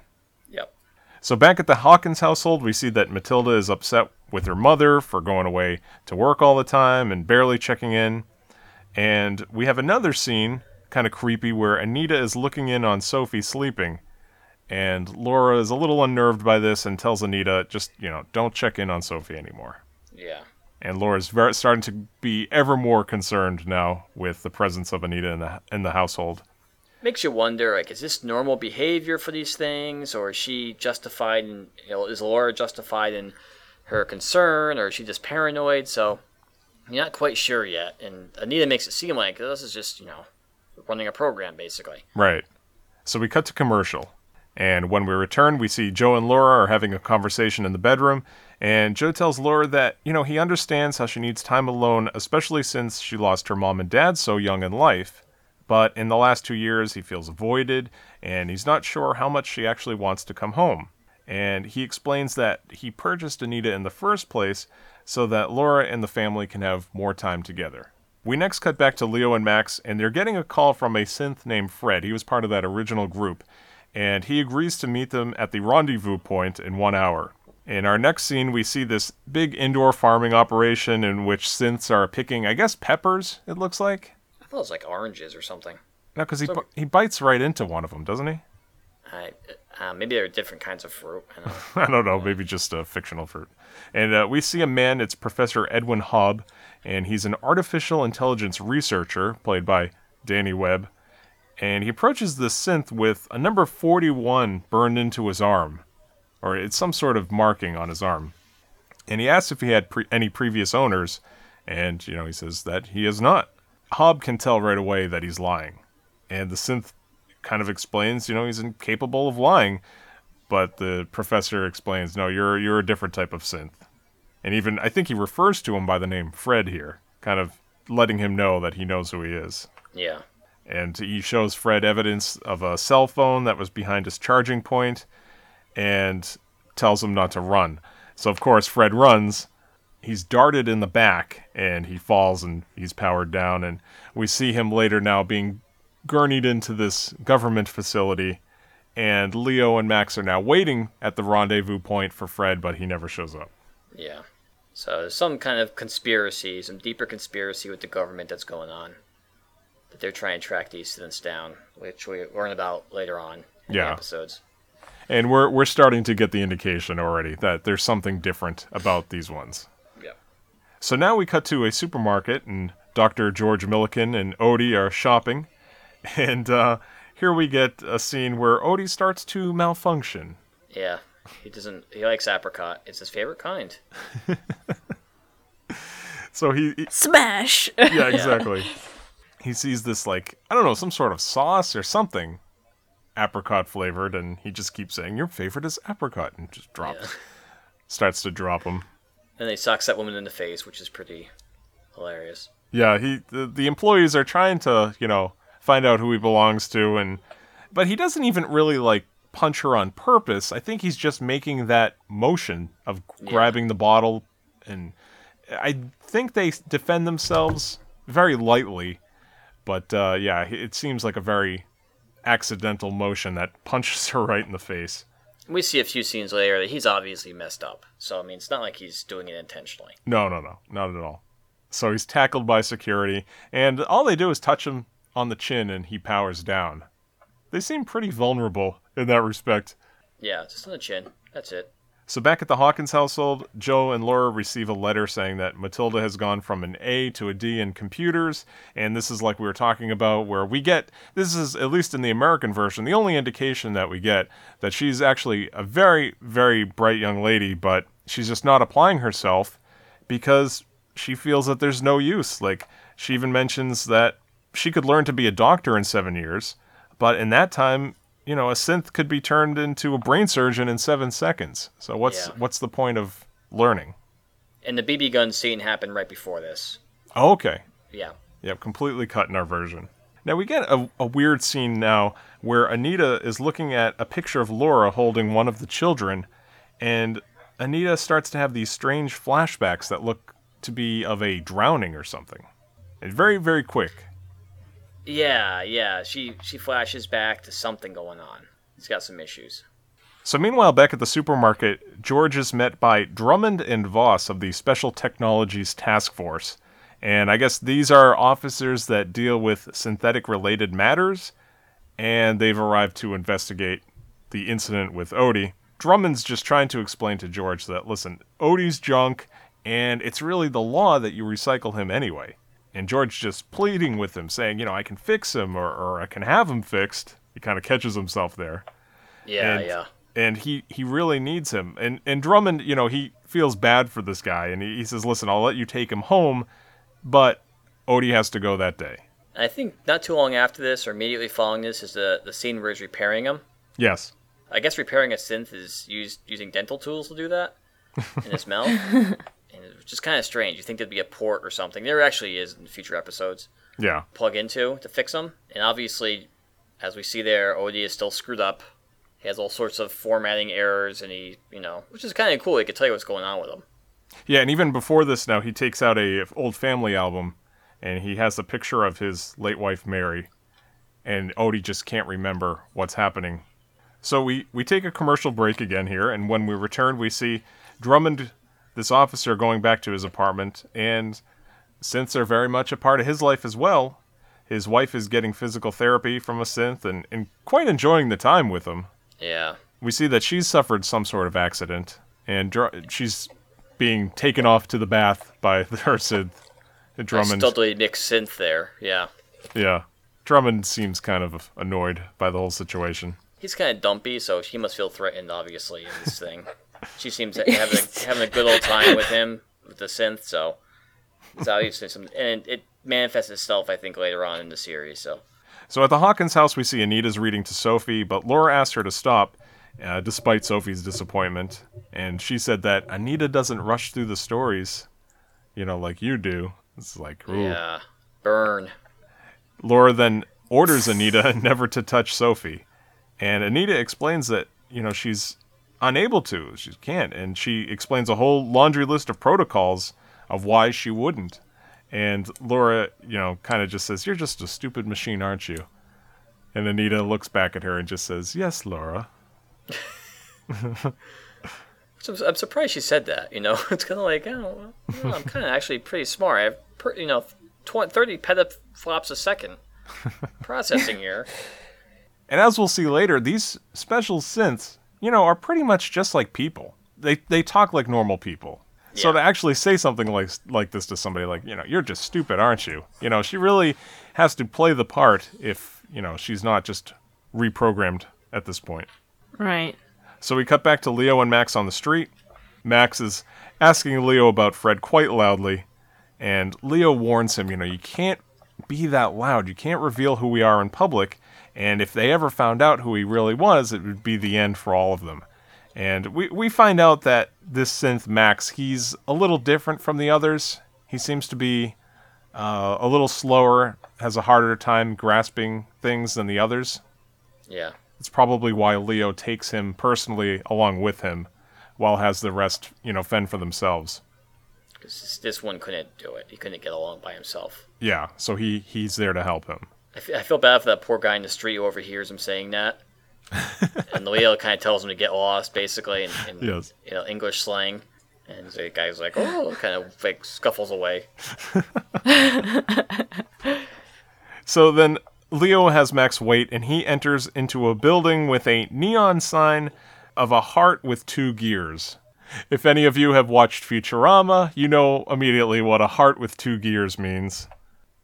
Yep. So back at the Hawkins household, we see that Matilda is upset with her mother for going away to work all the time and barely checking in. And we have another scene, kind of creepy, where Anita is looking in on Sophie sleeping. And Laura is a little unnerved by this and tells Anita, just, you know, don't check in on Sophie anymore. Yeah. And Laura's very, starting to be ever more concerned now with the presence of Anita in the in the household. Makes you wonder like is this normal behavior for these things or is she justified in you know is laura justified in her concern or is she just paranoid so you're not quite sure yet and anita makes it seem like this is just you know running a program basically Right. So we cut to commercial. And when we return, we see Joe and Laura are having a conversation in the bedroom. And Joe tells Laura that, you know, he understands how she needs time alone, especially since she lost her mom and dad so young in life. But in the last two years, he feels avoided, and he's not sure how much she actually wants to come home. And he explains that he purchased Anita in the first place so that Laura and the family can have more time together. We next cut back to Leo and Max, and they're getting a call from a synth named Fred. He was part of that original group, and he agrees to meet them at the rendezvous point in one hour. In our next scene, we see this big indoor farming operation in which synths are picking, I guess, peppers, it looks like. I thought it was like oranges or something. No, because he, So- bu- he bites right into one of them, doesn't he? I, uh, maybe they're different kinds of fruit. I don't know. (laughs) I don't know, maybe just a fictional fruit. And uh, we see a man, it's Professor Edwin Hobb, and he's an artificial intelligence researcher, played by Danny Webb. And he approaches the synth with a number 41 burned into his arm, or it's some sort of marking on his arm. And he asks if he had pre- any previous owners, and, you know, he says that he has not. Hobb can tell right away that he's lying. And the synth kind of explains, you know, he's incapable of lying but the professor explains, "No, you're you're a different type of synth." And even I think he refers to him by the name Fred here, kind of letting him know that he knows who he is. Yeah. And he shows Fred evidence of a cell phone that was behind his charging point and tells him not to run. So of course Fred runs. He's darted in the back and he falls and he's powered down and we see him later now being gurneyed into this government facility and Leo and Max are now waiting at the rendezvous point for Fred, but he never shows up. Yeah. So there's some kind of conspiracy, some deeper conspiracy with the government that's going on. That they're trying to track these students down, which we learn about later on in Yeah. the episodes. And we're we're starting to get the indication already that there's something different about these ones. Yeah. So now we cut to a supermarket, and Dr. George Millican and Odi are shopping, (laughs) and uh, here we get a scene where Odi starts to malfunction. Yeah. He doesn't. He likes apricot. It's his favorite kind. (laughs) So he, he- Smash! (laughs) yeah, exactly. he sees this like I don't know some sort of sauce or something, apricot flavored, and he just keeps saying your favorite is apricot, and just drops, starts to drop them. And he socks that woman in the face, which is pretty hilarious. Yeah, he the, the employees are trying to, you know, find out who he belongs to and but he doesn't even really like punch her on purpose. I think he's just making that motion of grabbing the bottle and I think they defend themselves very lightly, but uh, yeah, it seems like a very accidental motion that (laughs) punches her right in the face. We see a few scenes later that he's obviously messed up. So I mean, it's not like he's doing it intentionally. No, no, no, not at all. So he's tackled by security, and all they do is touch him on the chin and he powers down. They seem pretty vulnerable in that respect. Yeah, just on the chin. That's it. So back at the Hawkins household, Joe and Laura receive a letter saying that Matilda has gone from an A to a D in computers, and this is like we were talking about, where we get this is at least in the American version the only indication that we get that she's actually a very very bright young lady, but she's just not applying herself because she feels that there's no use. Like she even mentions that she could learn to be a doctor in seven years, but in that time, you know, a synth could be turned into a brain surgeon in seven seconds. So what's Yeah. what's the point of learning? And the BB gun scene happened right before this. Oh, okay. Yeah. Yep, completely cut in our version. Now we get a, a weird scene now where Anita is looking at a picture of Laura holding one of the children, and Anita starts to have these strange flashbacks that look to be of a drowning or something. It's very, very quick. Yeah, yeah. She she flashes back to something going on. He's got some issues. So meanwhile, back at the supermarket, George is met by Drummond and Voss of the Special Technologies Task Force. And I guess these are officers that deal with synthetic related matters, and they've arrived to investigate the incident with Odi. Drummond's just trying to explain to George that, listen, Odi's junk, and it's really the law that you recycle him anyway. And George just pleading with him, saying, you know, I can fix him or, or I can have him fixed. He kind of catches himself there Yeah, and, yeah. And he, he really needs him. And and Drummond, you know, he feels bad for this guy, and he, he says, "Listen, I'll let you take him home, but Odi has to go that day." I think not too long after this, or immediately following this, is the the scene where he's repairing him. Yes. I guess repairing a synth is used using dental tools to do that (laughs) in his mouth. (laughs) It's just kind of strange. You think there'd be a port or something. There actually is in future episodes. Yeah. plug into to fix them. And obviously, as we see there, Odi is still screwed up. He has all sorts of formatting errors, and he, you know, which is kind of cool. He can tell you what's going on with him. Yeah, and even before this now, he takes out a old family album and he has a picture of his late wife Mary. And Odi just can't remember what's happening. So we, we take a commercial break again here, and when we return, we see Drummond, this officer, going back to his apartment, and synths are very much a part of his life as well. His wife is getting physical therapy from a synth and, and quite enjoying the time with him. Yeah. We see that she's suffered some sort of accident, and Dr- she's being taken off to the bath by (laughs) her synth. Drummond, Studley mixed synth there. Yeah. yeah, Drummond seems kind of annoyed by the whole situation. He's kind of dumpy, so he must feel threatened, obviously, in this thing. (laughs) (laughs) she seems to having a, having a good old time with him with the synth, so it's obviously some, and it manifests itself, I think, later on in the series. So So at the Hawkins house, we see Anita's reading to Sophie, but Laura asks her to stop, uh, despite Sophie's disappointment. And she said that Anita doesn't rush through the stories, you know, like you do. It's like, ooh. yeah, burn. Laura then orders Anita (laughs) never to touch Sophie. And Anita explains that, you know, she's unable to. She can't. And she explains a whole laundry list of protocols of why she wouldn't. And Laura, you know, kind of just says, You're just a stupid machine, aren't you? And Anita looks back at her and just says, Yes, Laura. (laughs) I'm surprised she said that. You know, (laughs) it's kind of like, oh, well, I'm kind of (laughs) actually pretty smart. I have, per, you know, 20, 30 petaflops a second processing here. And as we'll see later, these special synths, you know, are pretty much just like people. They they talk like normal people. So to actually say something like like this to somebody like, you know, you're just stupid, aren't you? You know, she really has to play the part if, you know, she's not just reprogrammed at this point. Right. So we cut back to Leo and Max on the street. Max is asking Leo about Fred quite loudly, and Leo warns him, you know, you can't be that loud. You can't reveal who we are in public, and if they ever found out who he really was, it would be the end for all of them. And we, we find out that this synth Max, he's a little different from the others. He seems to be uh, a little slower, has a harder time grasping things than the others. Yeah. It's probably why Leo takes him personally along with him, while has the rest, you know, fend for themselves. Because this, this one couldn't do it. He couldn't get along by himself. Yeah, so he he's there to help him. I feel bad for that poor guy in the street who overhears him saying that. (laughs) and Leo kind of tells him to get lost, basically, in, in Yes. you know English slang. And the guy's like, oh, kind of like scuffles away. (laughs) So then Leo has Max wait, and he enters into a building with a neon sign of a heart with two gears. If any of you have watched Futurama, you know immediately what a heart with two gears means.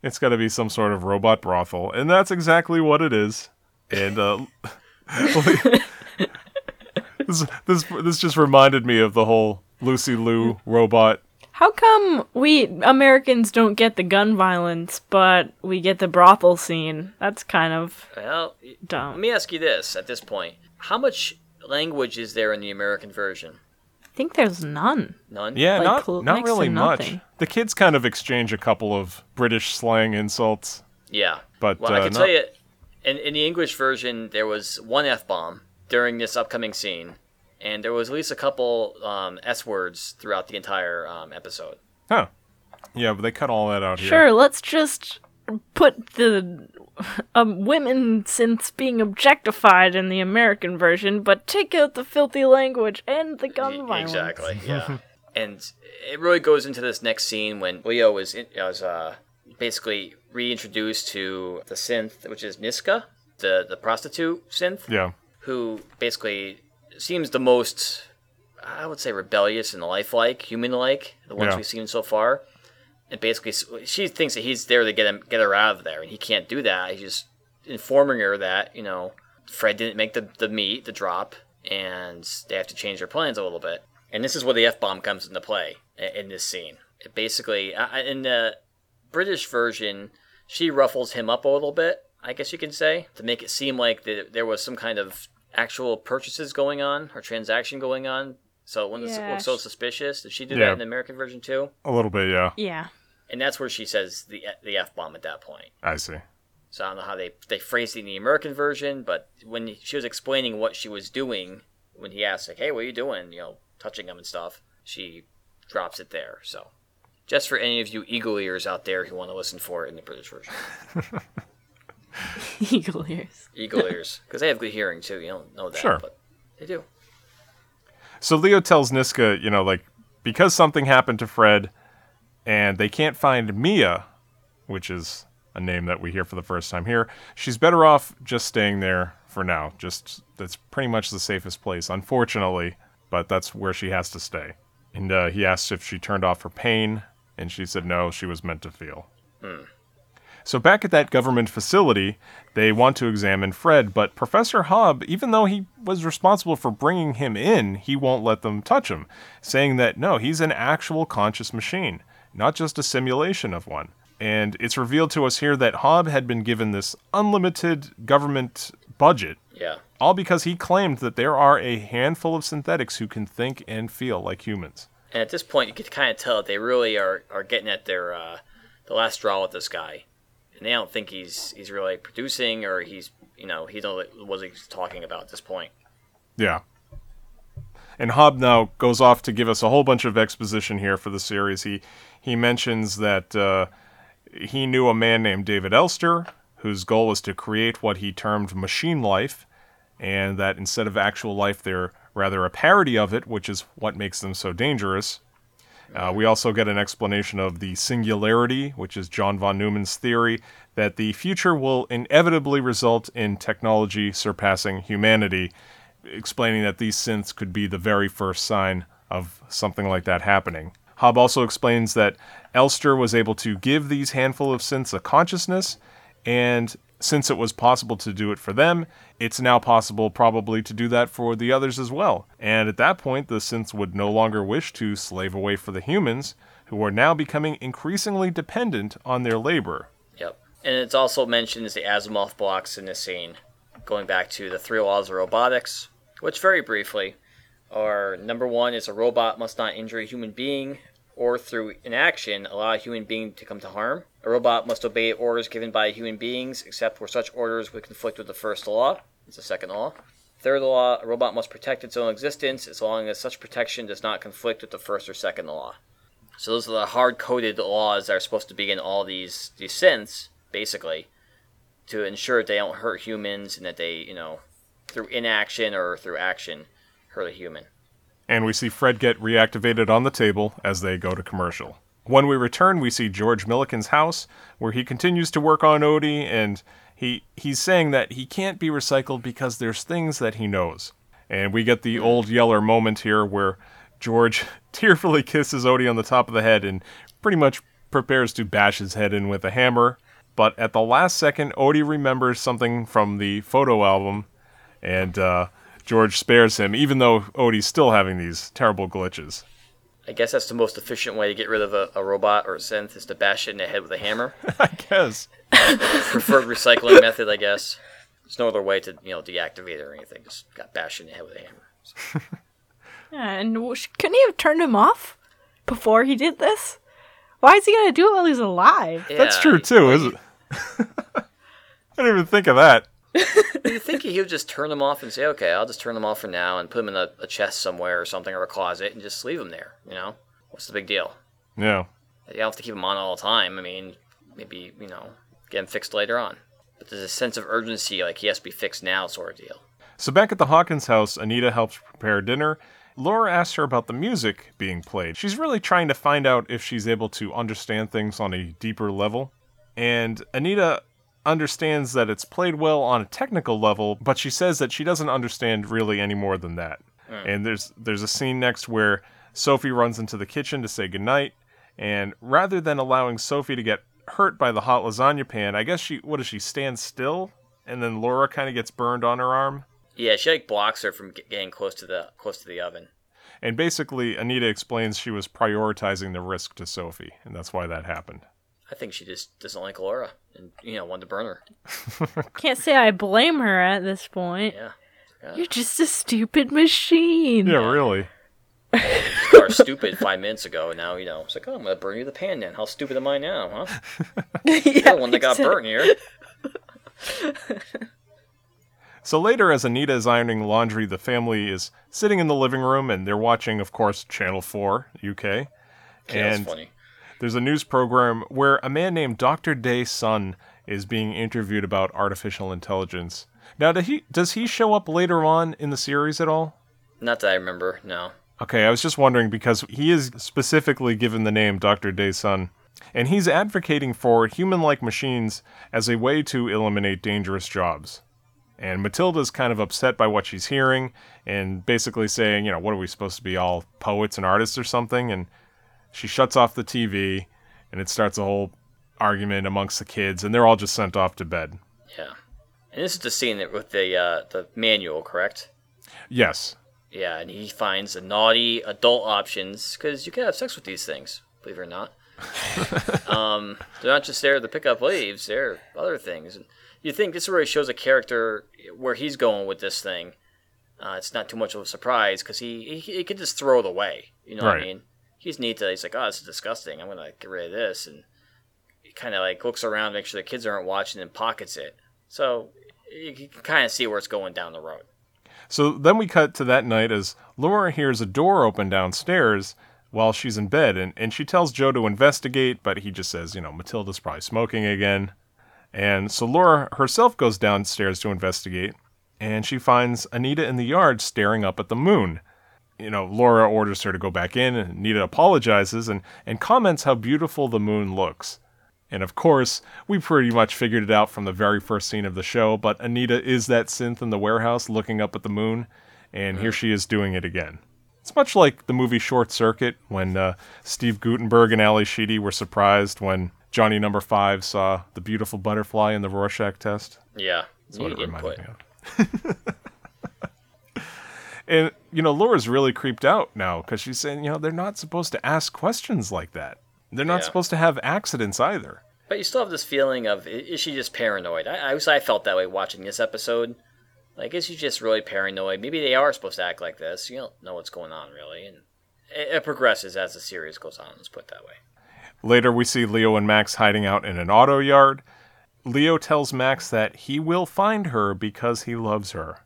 It's got to be some sort of robot brothel, and that's exactly what it is. And uh, (laughs) this, this this just reminded me of the whole Lucy Liu robot. How come we Americans don't get the gun violence, but we get the brothel scene? That's kind of Well, y- let me ask you this at this point: How much language is there in the American version? I think there's none. None. Yeah, Like, not cl- not really much. The kids kind of exchange a couple of British slang insults. Yeah. But, well, I uh, can not- tell you, in in the English version, there was one f bomb during this upcoming scene, and there was at least a couple um, s words throughout the entire um, episode. Huh. Yeah, but they cut all that out here. Sure, let's just put the (laughs) um, women since being objectified in the American version, but take out the filthy language and the gun Y- violence. Exactly. (laughs) Yeah. and it really goes into this next scene when Leo is in, was uh, basically reintroduced to the synth, which is Niska, the the prostitute synth. Yeah. who basically seems the most, I would say, rebellious and lifelike, human-like, the ones Yeah. we've seen so far. And basically, she thinks that he's there to get him, get her out of there, and he can't do that. He's just informing her that you know Fred didn't make the the meet, the drop, and they have to change their plans a little bit. And this is where the f bomb comes into play in this scene. It basically, in the British version, she ruffles him up a little bit, I guess you could say, to make it seem like there was some kind of actual purchases going on or transaction going on. So it wouldn't Yeah, look so sh- suspicious. Did she do Yeah. that in the American version too? A little bit, yeah. Yeah. and that's where she says the the f bomb at that point. I see. So I don't know how they they phrased it in the American version, but when she was explaining what she was doing, when he asked like, "Hey, what are you doing?" You know, touching him and stuff, she drops it there. So, just for any of you eagle ears out there who want to listen for it in the British version, (laughs) (laughs) Eagle ears. eagle ears, because they have good hearing too. You don't know that, Sure. but they do. So Leo tells Niska, you know, like because something happened to Fred, and they can't find Mia, which is a name that we hear for the first time here. She's better off just staying there for now. Just that's pretty much the safest place, unfortunately, but that's where she has to stay. And uh, he asks if she turned off her pain, and she said no, she was meant to feel. So back at that government facility, they want to examine Fred, but Professor Hobb, even though he was responsible for bringing him in, he won't let them touch him, saying that no, he's an actual conscious machine, not just a simulation of one. And it's revealed to us here that Hobb had been given this unlimited government budget, Yeah, all because he claimed that there are a handful of synthetics who can think and feel like humans. and at this point, you can kind of tell that they really are are getting at their uh, the last straw with this guy, and they don't think he's he's really producing or he's you know he don't what he's talking about at this point. Yeah. And Hobb now goes off to give us a whole bunch of exposition here for the series. He he mentions that uh, he knew a man named David Elster, whose goal was to create what he termed machine life, and that instead of actual life, they're rather a parody of it, which is what makes them so dangerous. Uh, we also get an explanation of the singularity, which is John von Neumann's theory that the future will inevitably result in technology surpassing humanity, explaining that these synths could be the very first sign of something like that happening. Hobb also explains that Elster was able to give these handful of synths a consciousness, and since it was possible to do it for them, it's now possible probably to do that for the others as well. And at that point, the synths would no longer wish to slave away for the humans, who are now becoming increasingly dependent on their labor. Yep. And it's also mentioned as the Asimov blocks in this scene, going back to the three laws of robotics, which very briefly are number one is a robot must not injure a human being or through inaction allow a human being to come to harm. A robot must obey orders given by human beings except where such orders would conflict with the first law. It's the second law. Third law, a robot must protect its own existence as long as such protection does not conflict with the first or second law. So those are the hard-coded laws that are supposed to be in all these these synths, basically, to ensure they don't hurt humans and that they, you know, through inaction or through action, hurt a human. and we see Fred get reactivated on the table as they go to commercial. When we return, we see George Millican's house, where he continues to work on Odi, and he he's saying that he can't be recycled because there's things that he knows. And we get the old Yeller moment here where George (laughs) tearfully kisses Odi on the top of the head and pretty much prepares to bash his head in with a hammer. But at the last second, Odi remembers something from the photo album, and uh, George spares him, even though Odi's still having these terrible glitches. I guess that's the most efficient way to get rid of a, a robot or a synth is to bash it in the head with a hammer. (laughs) I guess. (laughs) Preferred recycling method, I guess. There's no other way to, you know, deactivate it or anything. Just got bashed in the head with a hammer. (laughs) Yeah, and couldn't he have turned him off before he did this? Why is he gonna do it while he's alive? That's true too, isn't it? I didn't even think of that. You think he would just turn them off and say, "Okay, I'll just turn them off for now and put them in a, a chest somewhere or something or a closet and just leave them there." You know, what's the big deal? Yeah. You don't have to keep them on all the time. I mean, maybe you know, get them fixed later on. But there's a sense of urgency, like he has to be fixed now, sort of deal. So back at the Hawkins house, Anita helps prepare dinner. Laura asks her about the music being played. She's really trying to find out if she's able to understand things on a deeper level. And Anita understands that it's played well on a technical level, but she says that she doesn't understand really any more than that. And there's there's a scene next where Sophie runs into the kitchen to say goodnight, and rather than allowing Sophie to get hurt by the hot lasagna pan, I guess she what does she stand still? And then Laura kind of gets burned on her arm. Yeah, she like blocks her from getting close to the close to the oven. And basically, Anita explains she was prioritizing the risk to Sophie, and that's why that happened. I think she just doesn't like Laura and you know wanted to burn her. (laughs) Can't say I blame her at this point. Yeah. You're just a stupid machine. Yeah, really. Or her stupid five minutes ago, and now you know it's like, oh, I'm gonna burn you the pan. Then how stupid am I now, huh? (laughs) You're the one that got exactly. burnt here. (laughs) So later, as Anita is ironing laundry, the family is sitting in the living room and they're watching, of course, Channel 4 UK. Yeah, that's and funny. There's a news program where a man named Dr. Day Sun is being interviewed about artificial intelligence. Now, did he, does he show up later on in the series at all? Not that I remember. No. Okay, I was just wondering because he is specifically given the name Dr. Day Sun, and he's advocating for human like machines as a way to eliminate dangerous jobs. And Matilda's kind of upset by what she's hearing and basically saying, you know, what are we supposed to be, all poets and artists or something? And she shuts off the TV and it starts a whole argument amongst the kids, and they're all just sent off to bed. Yeah. And this is the scene that with the uh, the manual, correct? Yes. Yeah, and he finds the naughty adult options because you can have sex with these things, believe it or not. (laughs) um, they're not just there to pick up leaves; they're other things. And you think this really shows a character where he's going with this thing. Uh, it's not too much of a surprise because he, he he could just throw it away. You know what I mean? He's neat to. He's like, oh, this is disgusting. I'm gonna get rid of this, and he kind of like looks around, make sure the kids aren't watching, and pockets it. So you can kind of see where it's going down the road. So then we cut to that night as Laura hears a door open downstairs while she's in bed, and, and she tells Joe to investigate, but he just says, you know, Matilda's probably smoking again. And so Laura herself goes downstairs to investigate, and she finds Anita in the yard staring up at the moon. You know, Laura orders her to go back in, and Anita apologizes and, and comments how beautiful the moon looks. And of course, we pretty much figured it out from the very first scene of the show, but Anita is that synth in the warehouse looking up at the moon, and here she is doing it again. It's much like the movie Short Circuit when uh, Steve Guttenberg and Ally Sheedy were surprised when Johnny Number Five saw the beautiful butterfly in the Rorschach test. Yeah, That's what it reminded me of. (laughs) and you know, Laura's really creeped out now because she's saying, you know, they're not supposed to ask questions like that. They're not Yeah. supposed to have accidents either. But you still have this feeling of is she just paranoid? I, I I felt that way watching this episode. Like, is she just really paranoid? Maybe they are supposed to act like this. You don't know what's going on really, and it, it progresses as the series goes on. Let's put it that way. Later, we see Leo and Max hiding out in an auto yard. Leo tells Max that he will find her because he loves her.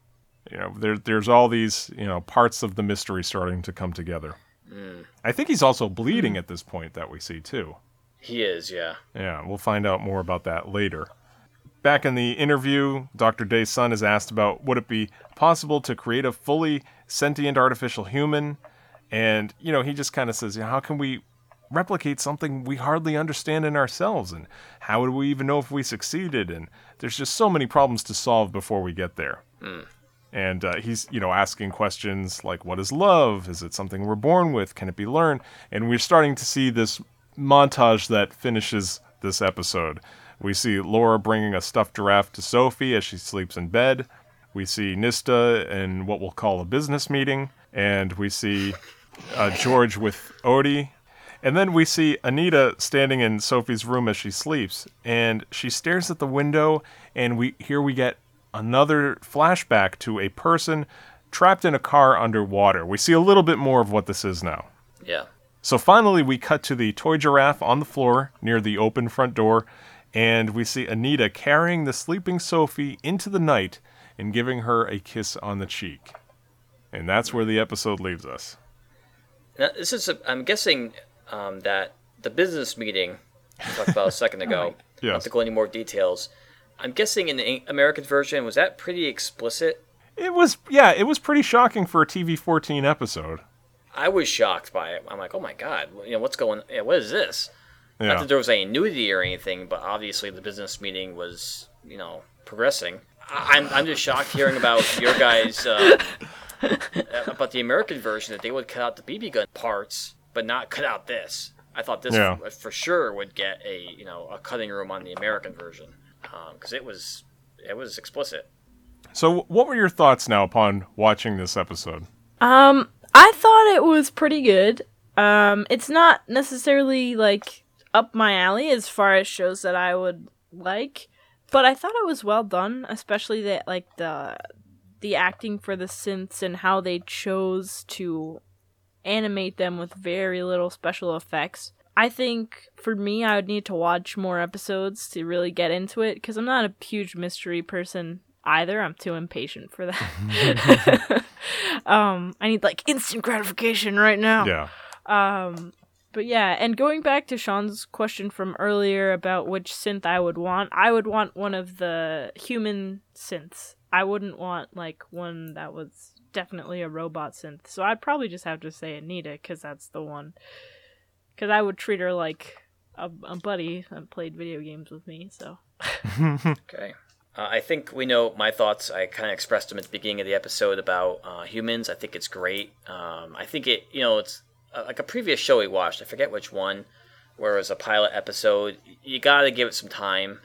You know, there, there's all these, you know, parts of the mystery starting to come together. Mm. I think he's also bleeding at this point that we see too. He is, yeah. Yeah, we'll find out more about that later. Back in the interview, Dr. Day's son is asked about would it be possible to create a fully sentient artificial human? And, you know, he just kind of says, "Yeah, how can we replicate something we hardly understand in ourselves? And how would we even know if we succeeded? And there's just so many problems to solve before we get there. Mm. And uh, he's, you know, asking questions like, what is love? Is it something we're born with? Can it be learned? And we're starting to see this montage that finishes this episode. We see Laura bringing a stuffed giraffe to Sophie as she sleeps in bed. We see Niska in what we'll call a business meeting. And we see uh, George with Odi. And then we see Anita standing in Sophie's room as she sleeps, and she stares at the window, and we here we get another flashback to a person trapped in a car underwater. We see a little bit more of what this is now. Yeah. So finally, we cut to the toy giraffe on the floor near the open front door, and we see Anita carrying the sleeping Sophie into the night and giving her a kiss on the cheek. And that's where the episode leaves us. Now, this is, a, I'm guessing um, that the business meeting we talked about a second (laughs) ago, Yes. not to go into more details, I'm guessing in the American version, was that pretty explicit? It was, yeah, it was pretty shocking for a TV 14 episode. I was shocked by it. I'm like, oh my god, you know what's going? Yeah, what is this? Not that there was any nudity or anything, but obviously the business meeting was, you know, progressing. I'm, I'm just shocked hearing about your guys um, (laughs) about the American version that they would cut out the BB gun parts, but not cut out this. I thought this Yeah. for sure would get a you know a cutting room on the American version because it was it was explicit. So, what were your thoughts now upon watching this episode? Um, I thought it was pretty good. Um, it's not necessarily like up my alley as far as shows that I would like, but I thought it was well done, especially that like the the acting for the synths and how they chose to animate them with very little special effects. I think for me, I would need to watch more episodes to really get into it because I'm not a huge mystery person either. I'm too impatient for that. (laughs) um, I need like instant gratification right now. Yeah. Um, but yeah, and going back to Sean's question from earlier about which synth I would want, I would want one of the human synths. I wouldn't want like one that was definitely a robot synth. So I'd probably just have to say Anita because that's the one. Because I would treat her like a, a buddy that played video games with me. So (laughs) Okay. Uh, I think we know my thoughts. I kind of expressed them at the beginning of the episode about uh, humans. I think it's great. Um, I think it, you know, it's uh, like a previous show we watched. I forget which one, where it was a pilot episode. You got to give it some time,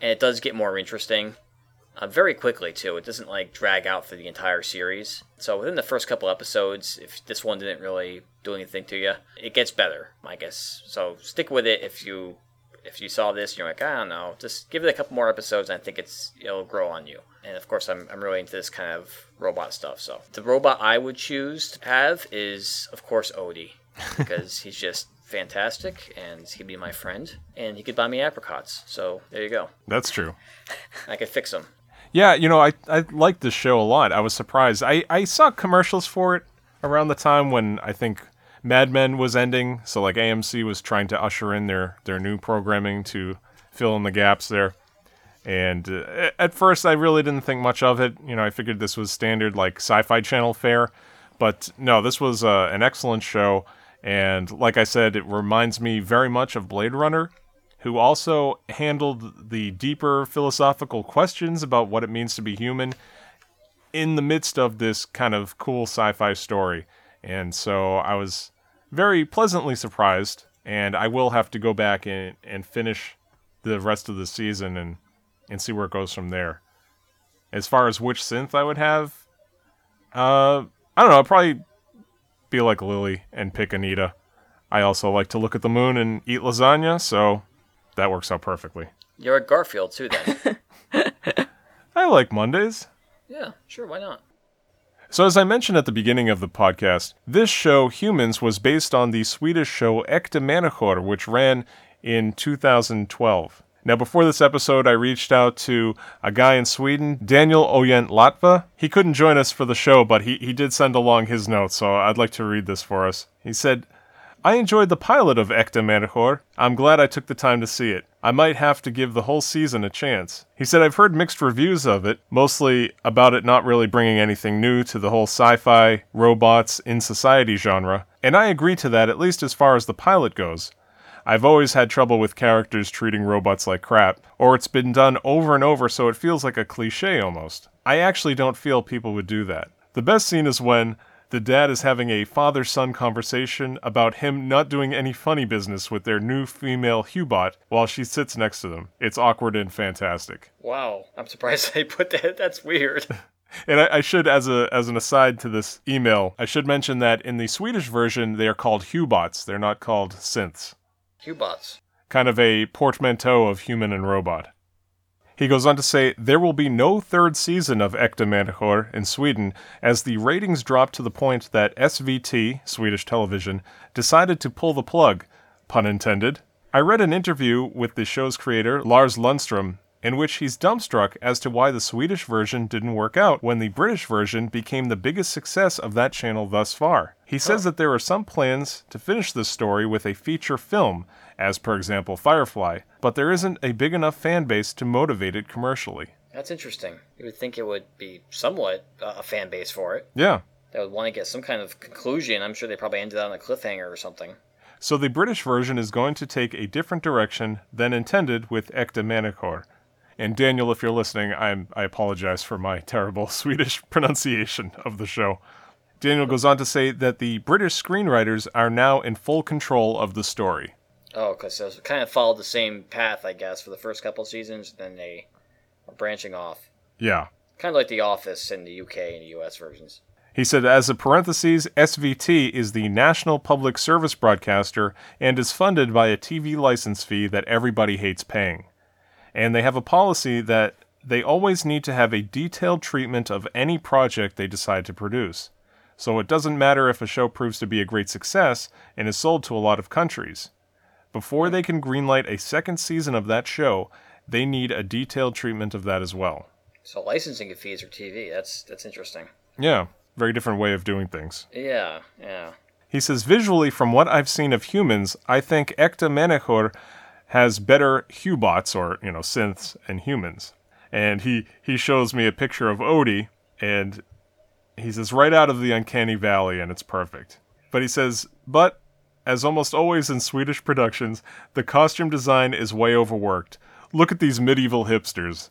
and it does get more interesting uh, very quickly too. It doesn't like drag out for the entire series. So within the first couple episodes, if this one didn't really do anything to you, it gets better, I guess. So stick with it if you if you saw this, and you're like, I don't know, just give it a couple more episodes, and I think it's it'll grow on you. And of course, I'm I'm really into this kind of robot stuff. So the robot I would choose to have is, of course, Odi, (laughs) because he's just fantastic, and he'd be my friend, and he could buy me apricots. So there you go. That's true. I could fix them. Yeah, you know, I I liked this show a lot. I was surprised. I I saw commercials for it around the time when I think Mad Men was ending, so like AMC was trying to usher in their their new programming to fill in the gaps there. And uh, at first, I really didn't think much of it. You know, I figured this was standard like Sci-Fi Channel fare, but no, this was uh, an excellent show. And like I said, it reminds me very much of Blade Runner, who also handled the deeper philosophical questions about what it means to be human in the midst of this kind of cool sci-fi story. And so I was very pleasantly surprised, and I will have to go back and, and finish the rest of the season and, and see where it goes from there. As far as which synth I would have, uh, I don't know, I'd probably be like Lily and pick Anita. I also like to look at the moon and eat lasagna, so that works out perfectly. You're at Garfield too, then. (laughs) I like Mondays. yeah, sure, why not? So, as I mentioned at the beginning of the podcast, this show, Humans, was based on the Swedish show Äkta Människor, which ran in 2012. Now, before this episode, I reached out to a guy in Sweden, Daniel Ojanlatva. He couldn't join us for the show, but he, he did send along his notes, so I'd like to read this for us. He said, I enjoyed the pilot of Äkta Människor. I'm glad I took the time to see it. I might have to give the whole season a chance. He said, I've heard mixed reviews of it, mostly about it not really bringing anything new to the whole sci fi, robots, in society genre, and I agree to that at least as far as the pilot goes. I've always had trouble with characters treating robots like crap, or it's been done over and over so it feels like a cliche almost. I actually don't feel people would do that. The best scene is when the dad is having a father son conversation about him not doing any funny business with their new female Hubot while she sits next to them. It's awkward and fantastic. Wow, I'm surprised they put that. That's weird. (laughs) And I, I should, as a as an aside to this email, I should mention that in the Swedish version they are called Hubots. They're not called synths. Hubots. Kind of a portmanteau of human and robot. He goes on to say there will be no third season of Äkta Människor in Sweden as the ratings dropped to the point that SVT, Swedish television, decided to pull the plug, pun intended. I read an interview with the show's creator, Lars Lundström, in which he's dumbstruck as to why the Swedish version didn't work out when the British version became the biggest success of that channel thus far. He says oh. that there are some plans to finish this story with a feature film, as per example Firefly, but there isn't a big enough fan base to motivate it commercially. That's interesting. You would think it would be somewhat uh, a fan base for it. Yeah. They would want to get some kind of conclusion. I'm sure they probably ended on a cliffhanger or something. So the British version is going to take a different direction than intended with Äkta. And Daniel, if you're listening, I'm, I apologize for my terrible (laughs) Swedish pronunciation of the show. Daniel goes on to say that the British screenwriters are now in full control of the story. Oh, because it kind of followed the same path, I guess, for the first couple seasons. Then they are branching off, Yeah. kind of like The Office in the UK and the US versions. He said, as a parenthesis, SVT is the national public service broadcaster and is funded by a TV license fee that everybody hates paying. And they have a policy that they always need to have a detailed treatment of any project they decide to produce. So it doesn't matter if a show proves to be a great success and is sold to a lot of countries. Before they can greenlight a second season of that show, they need a detailed treatment of that as well. So licensing fees for TV. That's that's interesting. Yeah, very different way of doing things. Yeah, yeah. He says, visually, from what I've seen of humans, I think Äkta Människor has better Hubots, or, you know, synths, and humans. And he, he shows me a picture of Odi, and he says, right out of the Uncanny Valley, and it's perfect. But he says, but, as almost always in Swedish productions, the costume design is way overworked. Look at these medieval hipsters.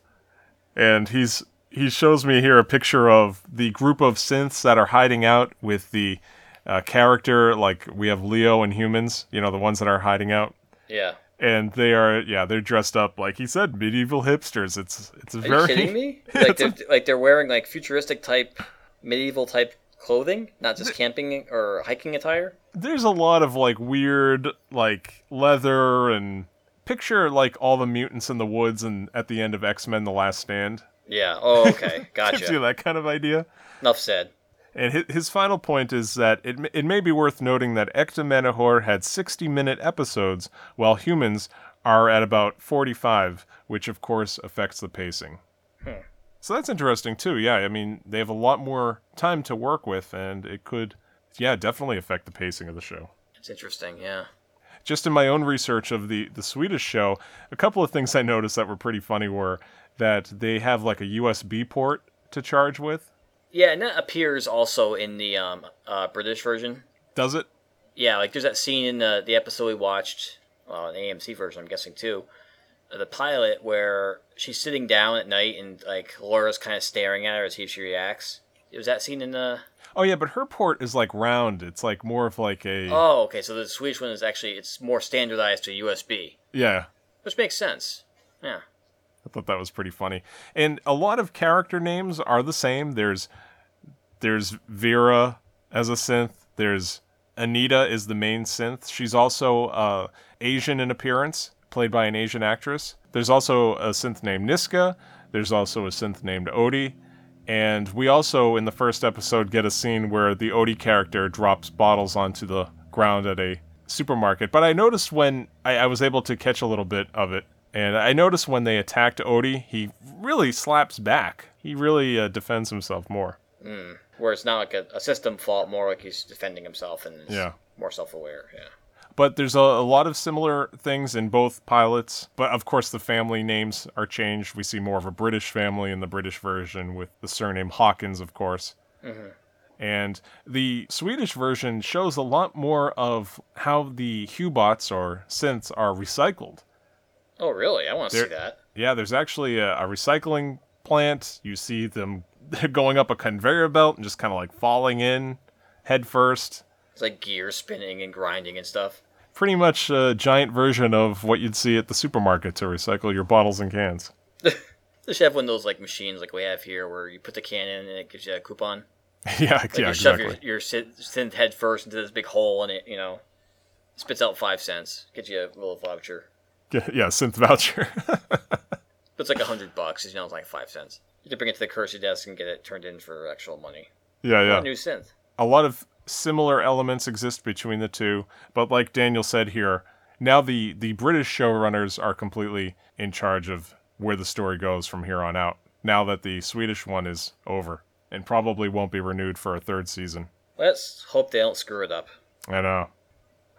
And he's he shows me here a picture of the group of synths that are hiding out with the uh, character. Like we have Leo and humans, you know, the ones that are hiding out, Yeah. and they are yeah, they're dressed up like he said, medieval hipsters. It's it's a Are very you kidding me? (laughs) Like they're, like they're wearing like futuristic type, medieval type clothing, not just camping or hiking attire. there's a lot of like weird like leather and picture like all the mutants in the woods and at the end of X-Men the Last Stand. Yeah. Oh, okay. (laughs) Gives you that kind of idea. Enough said. And his, his final point is that it, it may be worth noting that Äkta had 60 minute episodes, while humans are at about 45, which of course affects the pacing. Hmm. So that's interesting too. Yeah, I mean, they have a lot more time to work with, and it could, yeah, definitely affect the pacing of the show. It's interesting. Yeah. just in my own research of the the Swedish show, a couple of things I noticed that were pretty funny were that they have like a USB port to charge with. Yeah, and that appears also in the um, uh, British version. Does it? Yeah, like there's that scene in the, the episode we watched, well, the AMC version, I'm guessing too, the pilot where she's sitting down at night and like Laura's kind of staring at her to see if she reacts. Was that scene in the? Oh yeah, but her port is like round. It's like more of like a Oh, okay. So the Swedish one is actually it's more standardized to USB, yeah. which makes sense. Yeah. I thought that was pretty funny. And a lot of character names are the same. There's there's Vera as a synth. There's Anita is the main synth. She's also uh, Asian in appearance, played by an Asian actress. There's also a synth named Niska. There's also a synth named Odi. And we also, in the first episode, get a scene where the Odi character drops bottles onto the ground at a supermarket. But I noticed when I, I was able to catch a little bit of it, and I noticed when they attacked Odi, he really slaps back. He really uh, defends himself more. Where it's not like a, a system fault, more like he's defending himself and is Yeah. more self-aware. Yeah. But there's a, a lot of similar things in both pilots. But of course, the family names are changed. We see more of a British family in the British version with the surname Hawkins, of course. Mm-hmm. And the Swedish version shows a lot more of how the Hubots or synths are recycled. Oh, really? I want to see that. Yeah, there's actually a, a recycling plant. You see them (laughs) going up a conveyor belt and just kind of like falling in head first. It's like gears spinning and grinding and stuff. Pretty much a giant version of what you'd see at the supermarket to recycle your bottles and cans. (laughs) They should have one of those like machines like we have here, where you put the can in and it gives you a coupon. (laughs) yeah, Like yeah, you shove exactly. your, your synth head first into this big hole and it, you know, spits out five cents. Gets you a little voucher. Yeah, (laughs) yeah, synth voucher. But it's like a hundred bucks. You know, it's like five cents. You can bring it to the currency desk and get it turned in for actual money. yeah, yeah. A new synth. a lot of similar elements exist between the two, but like Daniel said here, now the the British showrunners are completely in charge of where the story goes from here on out. Now that the Swedish one is over and probably won't be renewed for a third season. Let's hope they don't screw it up. I know.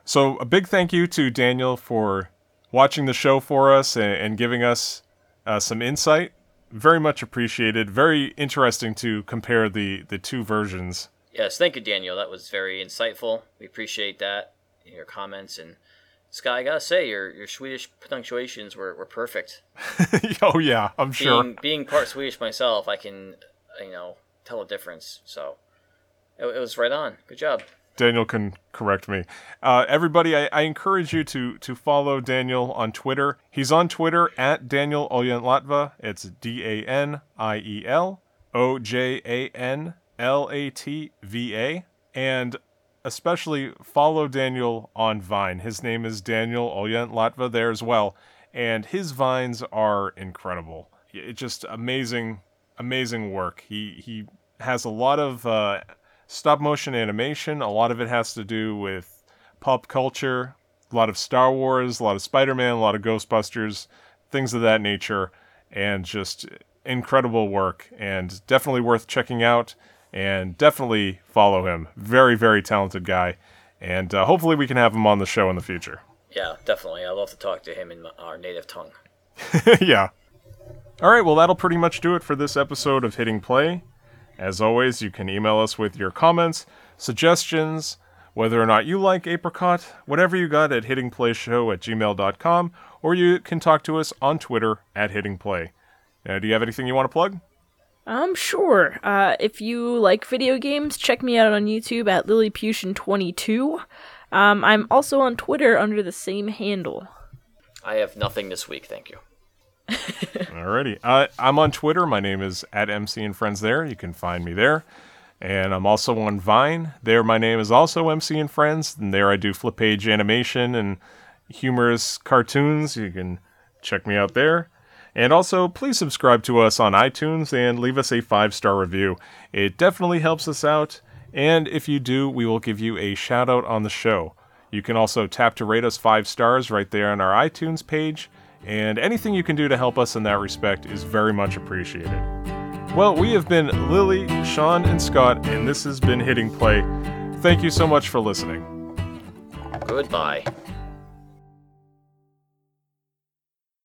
So a big thank you to Daniel for watching the show for us and, and giving us uh, some insight. Very much appreciated. Very interesting to compare the the two versions. Yes, thank you, Daniel. That was very insightful. We appreciate that. Your comments and Sky, I gotta say, your your Swedish punctuations were, were perfect. (laughs) oh yeah, I'm sure. Being being part Swedish myself, I can you know tell a difference. So it, it was right on. Good job. Daniel can correct me. Uh, everybody, I, I encourage you to to follow Daniel on Twitter. He's on Twitter at Daniel Ojanlatva. It's D A N I E L O J A N L A T V A. And especially follow Daniel on Vine. His name is Daniel Ojanlatva there as well. And his vines are incredible. It's just amazing, amazing work. He he has a lot of uh, stop motion animation. A lot of it has to do with pop culture, a lot of Star Wars, a lot of Spider Man, a lot of Ghostbusters, things of that nature, and just incredible work and definitely worth checking out and definitely follow him. Very, very talented guy. And uh, hopefully we can have him on the show in the future. Yeah, definitely. I love to talk to him in our native tongue. (laughs) yeah. All right, well, that'll pretty much do it for this episode of Hitting Play. As always, you can email us with your comments, suggestions, whether or not you like Apricot, whatever you got at hittingplayshow at gmail.com, or you can talk to us on Twitter at hittingplay. Now, do you have anything you want to plug? Um, sure. Uh, if you like video games, check me out on YouTube at Lilliputian22. Um, I'm also on Twitter under the same handle. I have nothing this week, thank you. (laughs) Alrighty. Uh, I'm on Twitter. My name is at MC and Friends there. You can find me there. And I'm also on Vine. There, my name is also MC and Friends. And there, I do flip page animation and humorous cartoons. You can check me out there. And also, please subscribe to us on iTunes and leave us a five star review. It definitely helps us out. And if you do, we will give you a shout out on the show. You can also tap to rate us five stars right there on our iTunes page and anything you can do to help us in that respect is very much appreciated. Well, we have been Lily, Sean, and Scott, and this has been Hitting Play. Thank you so much for listening. Goodbye.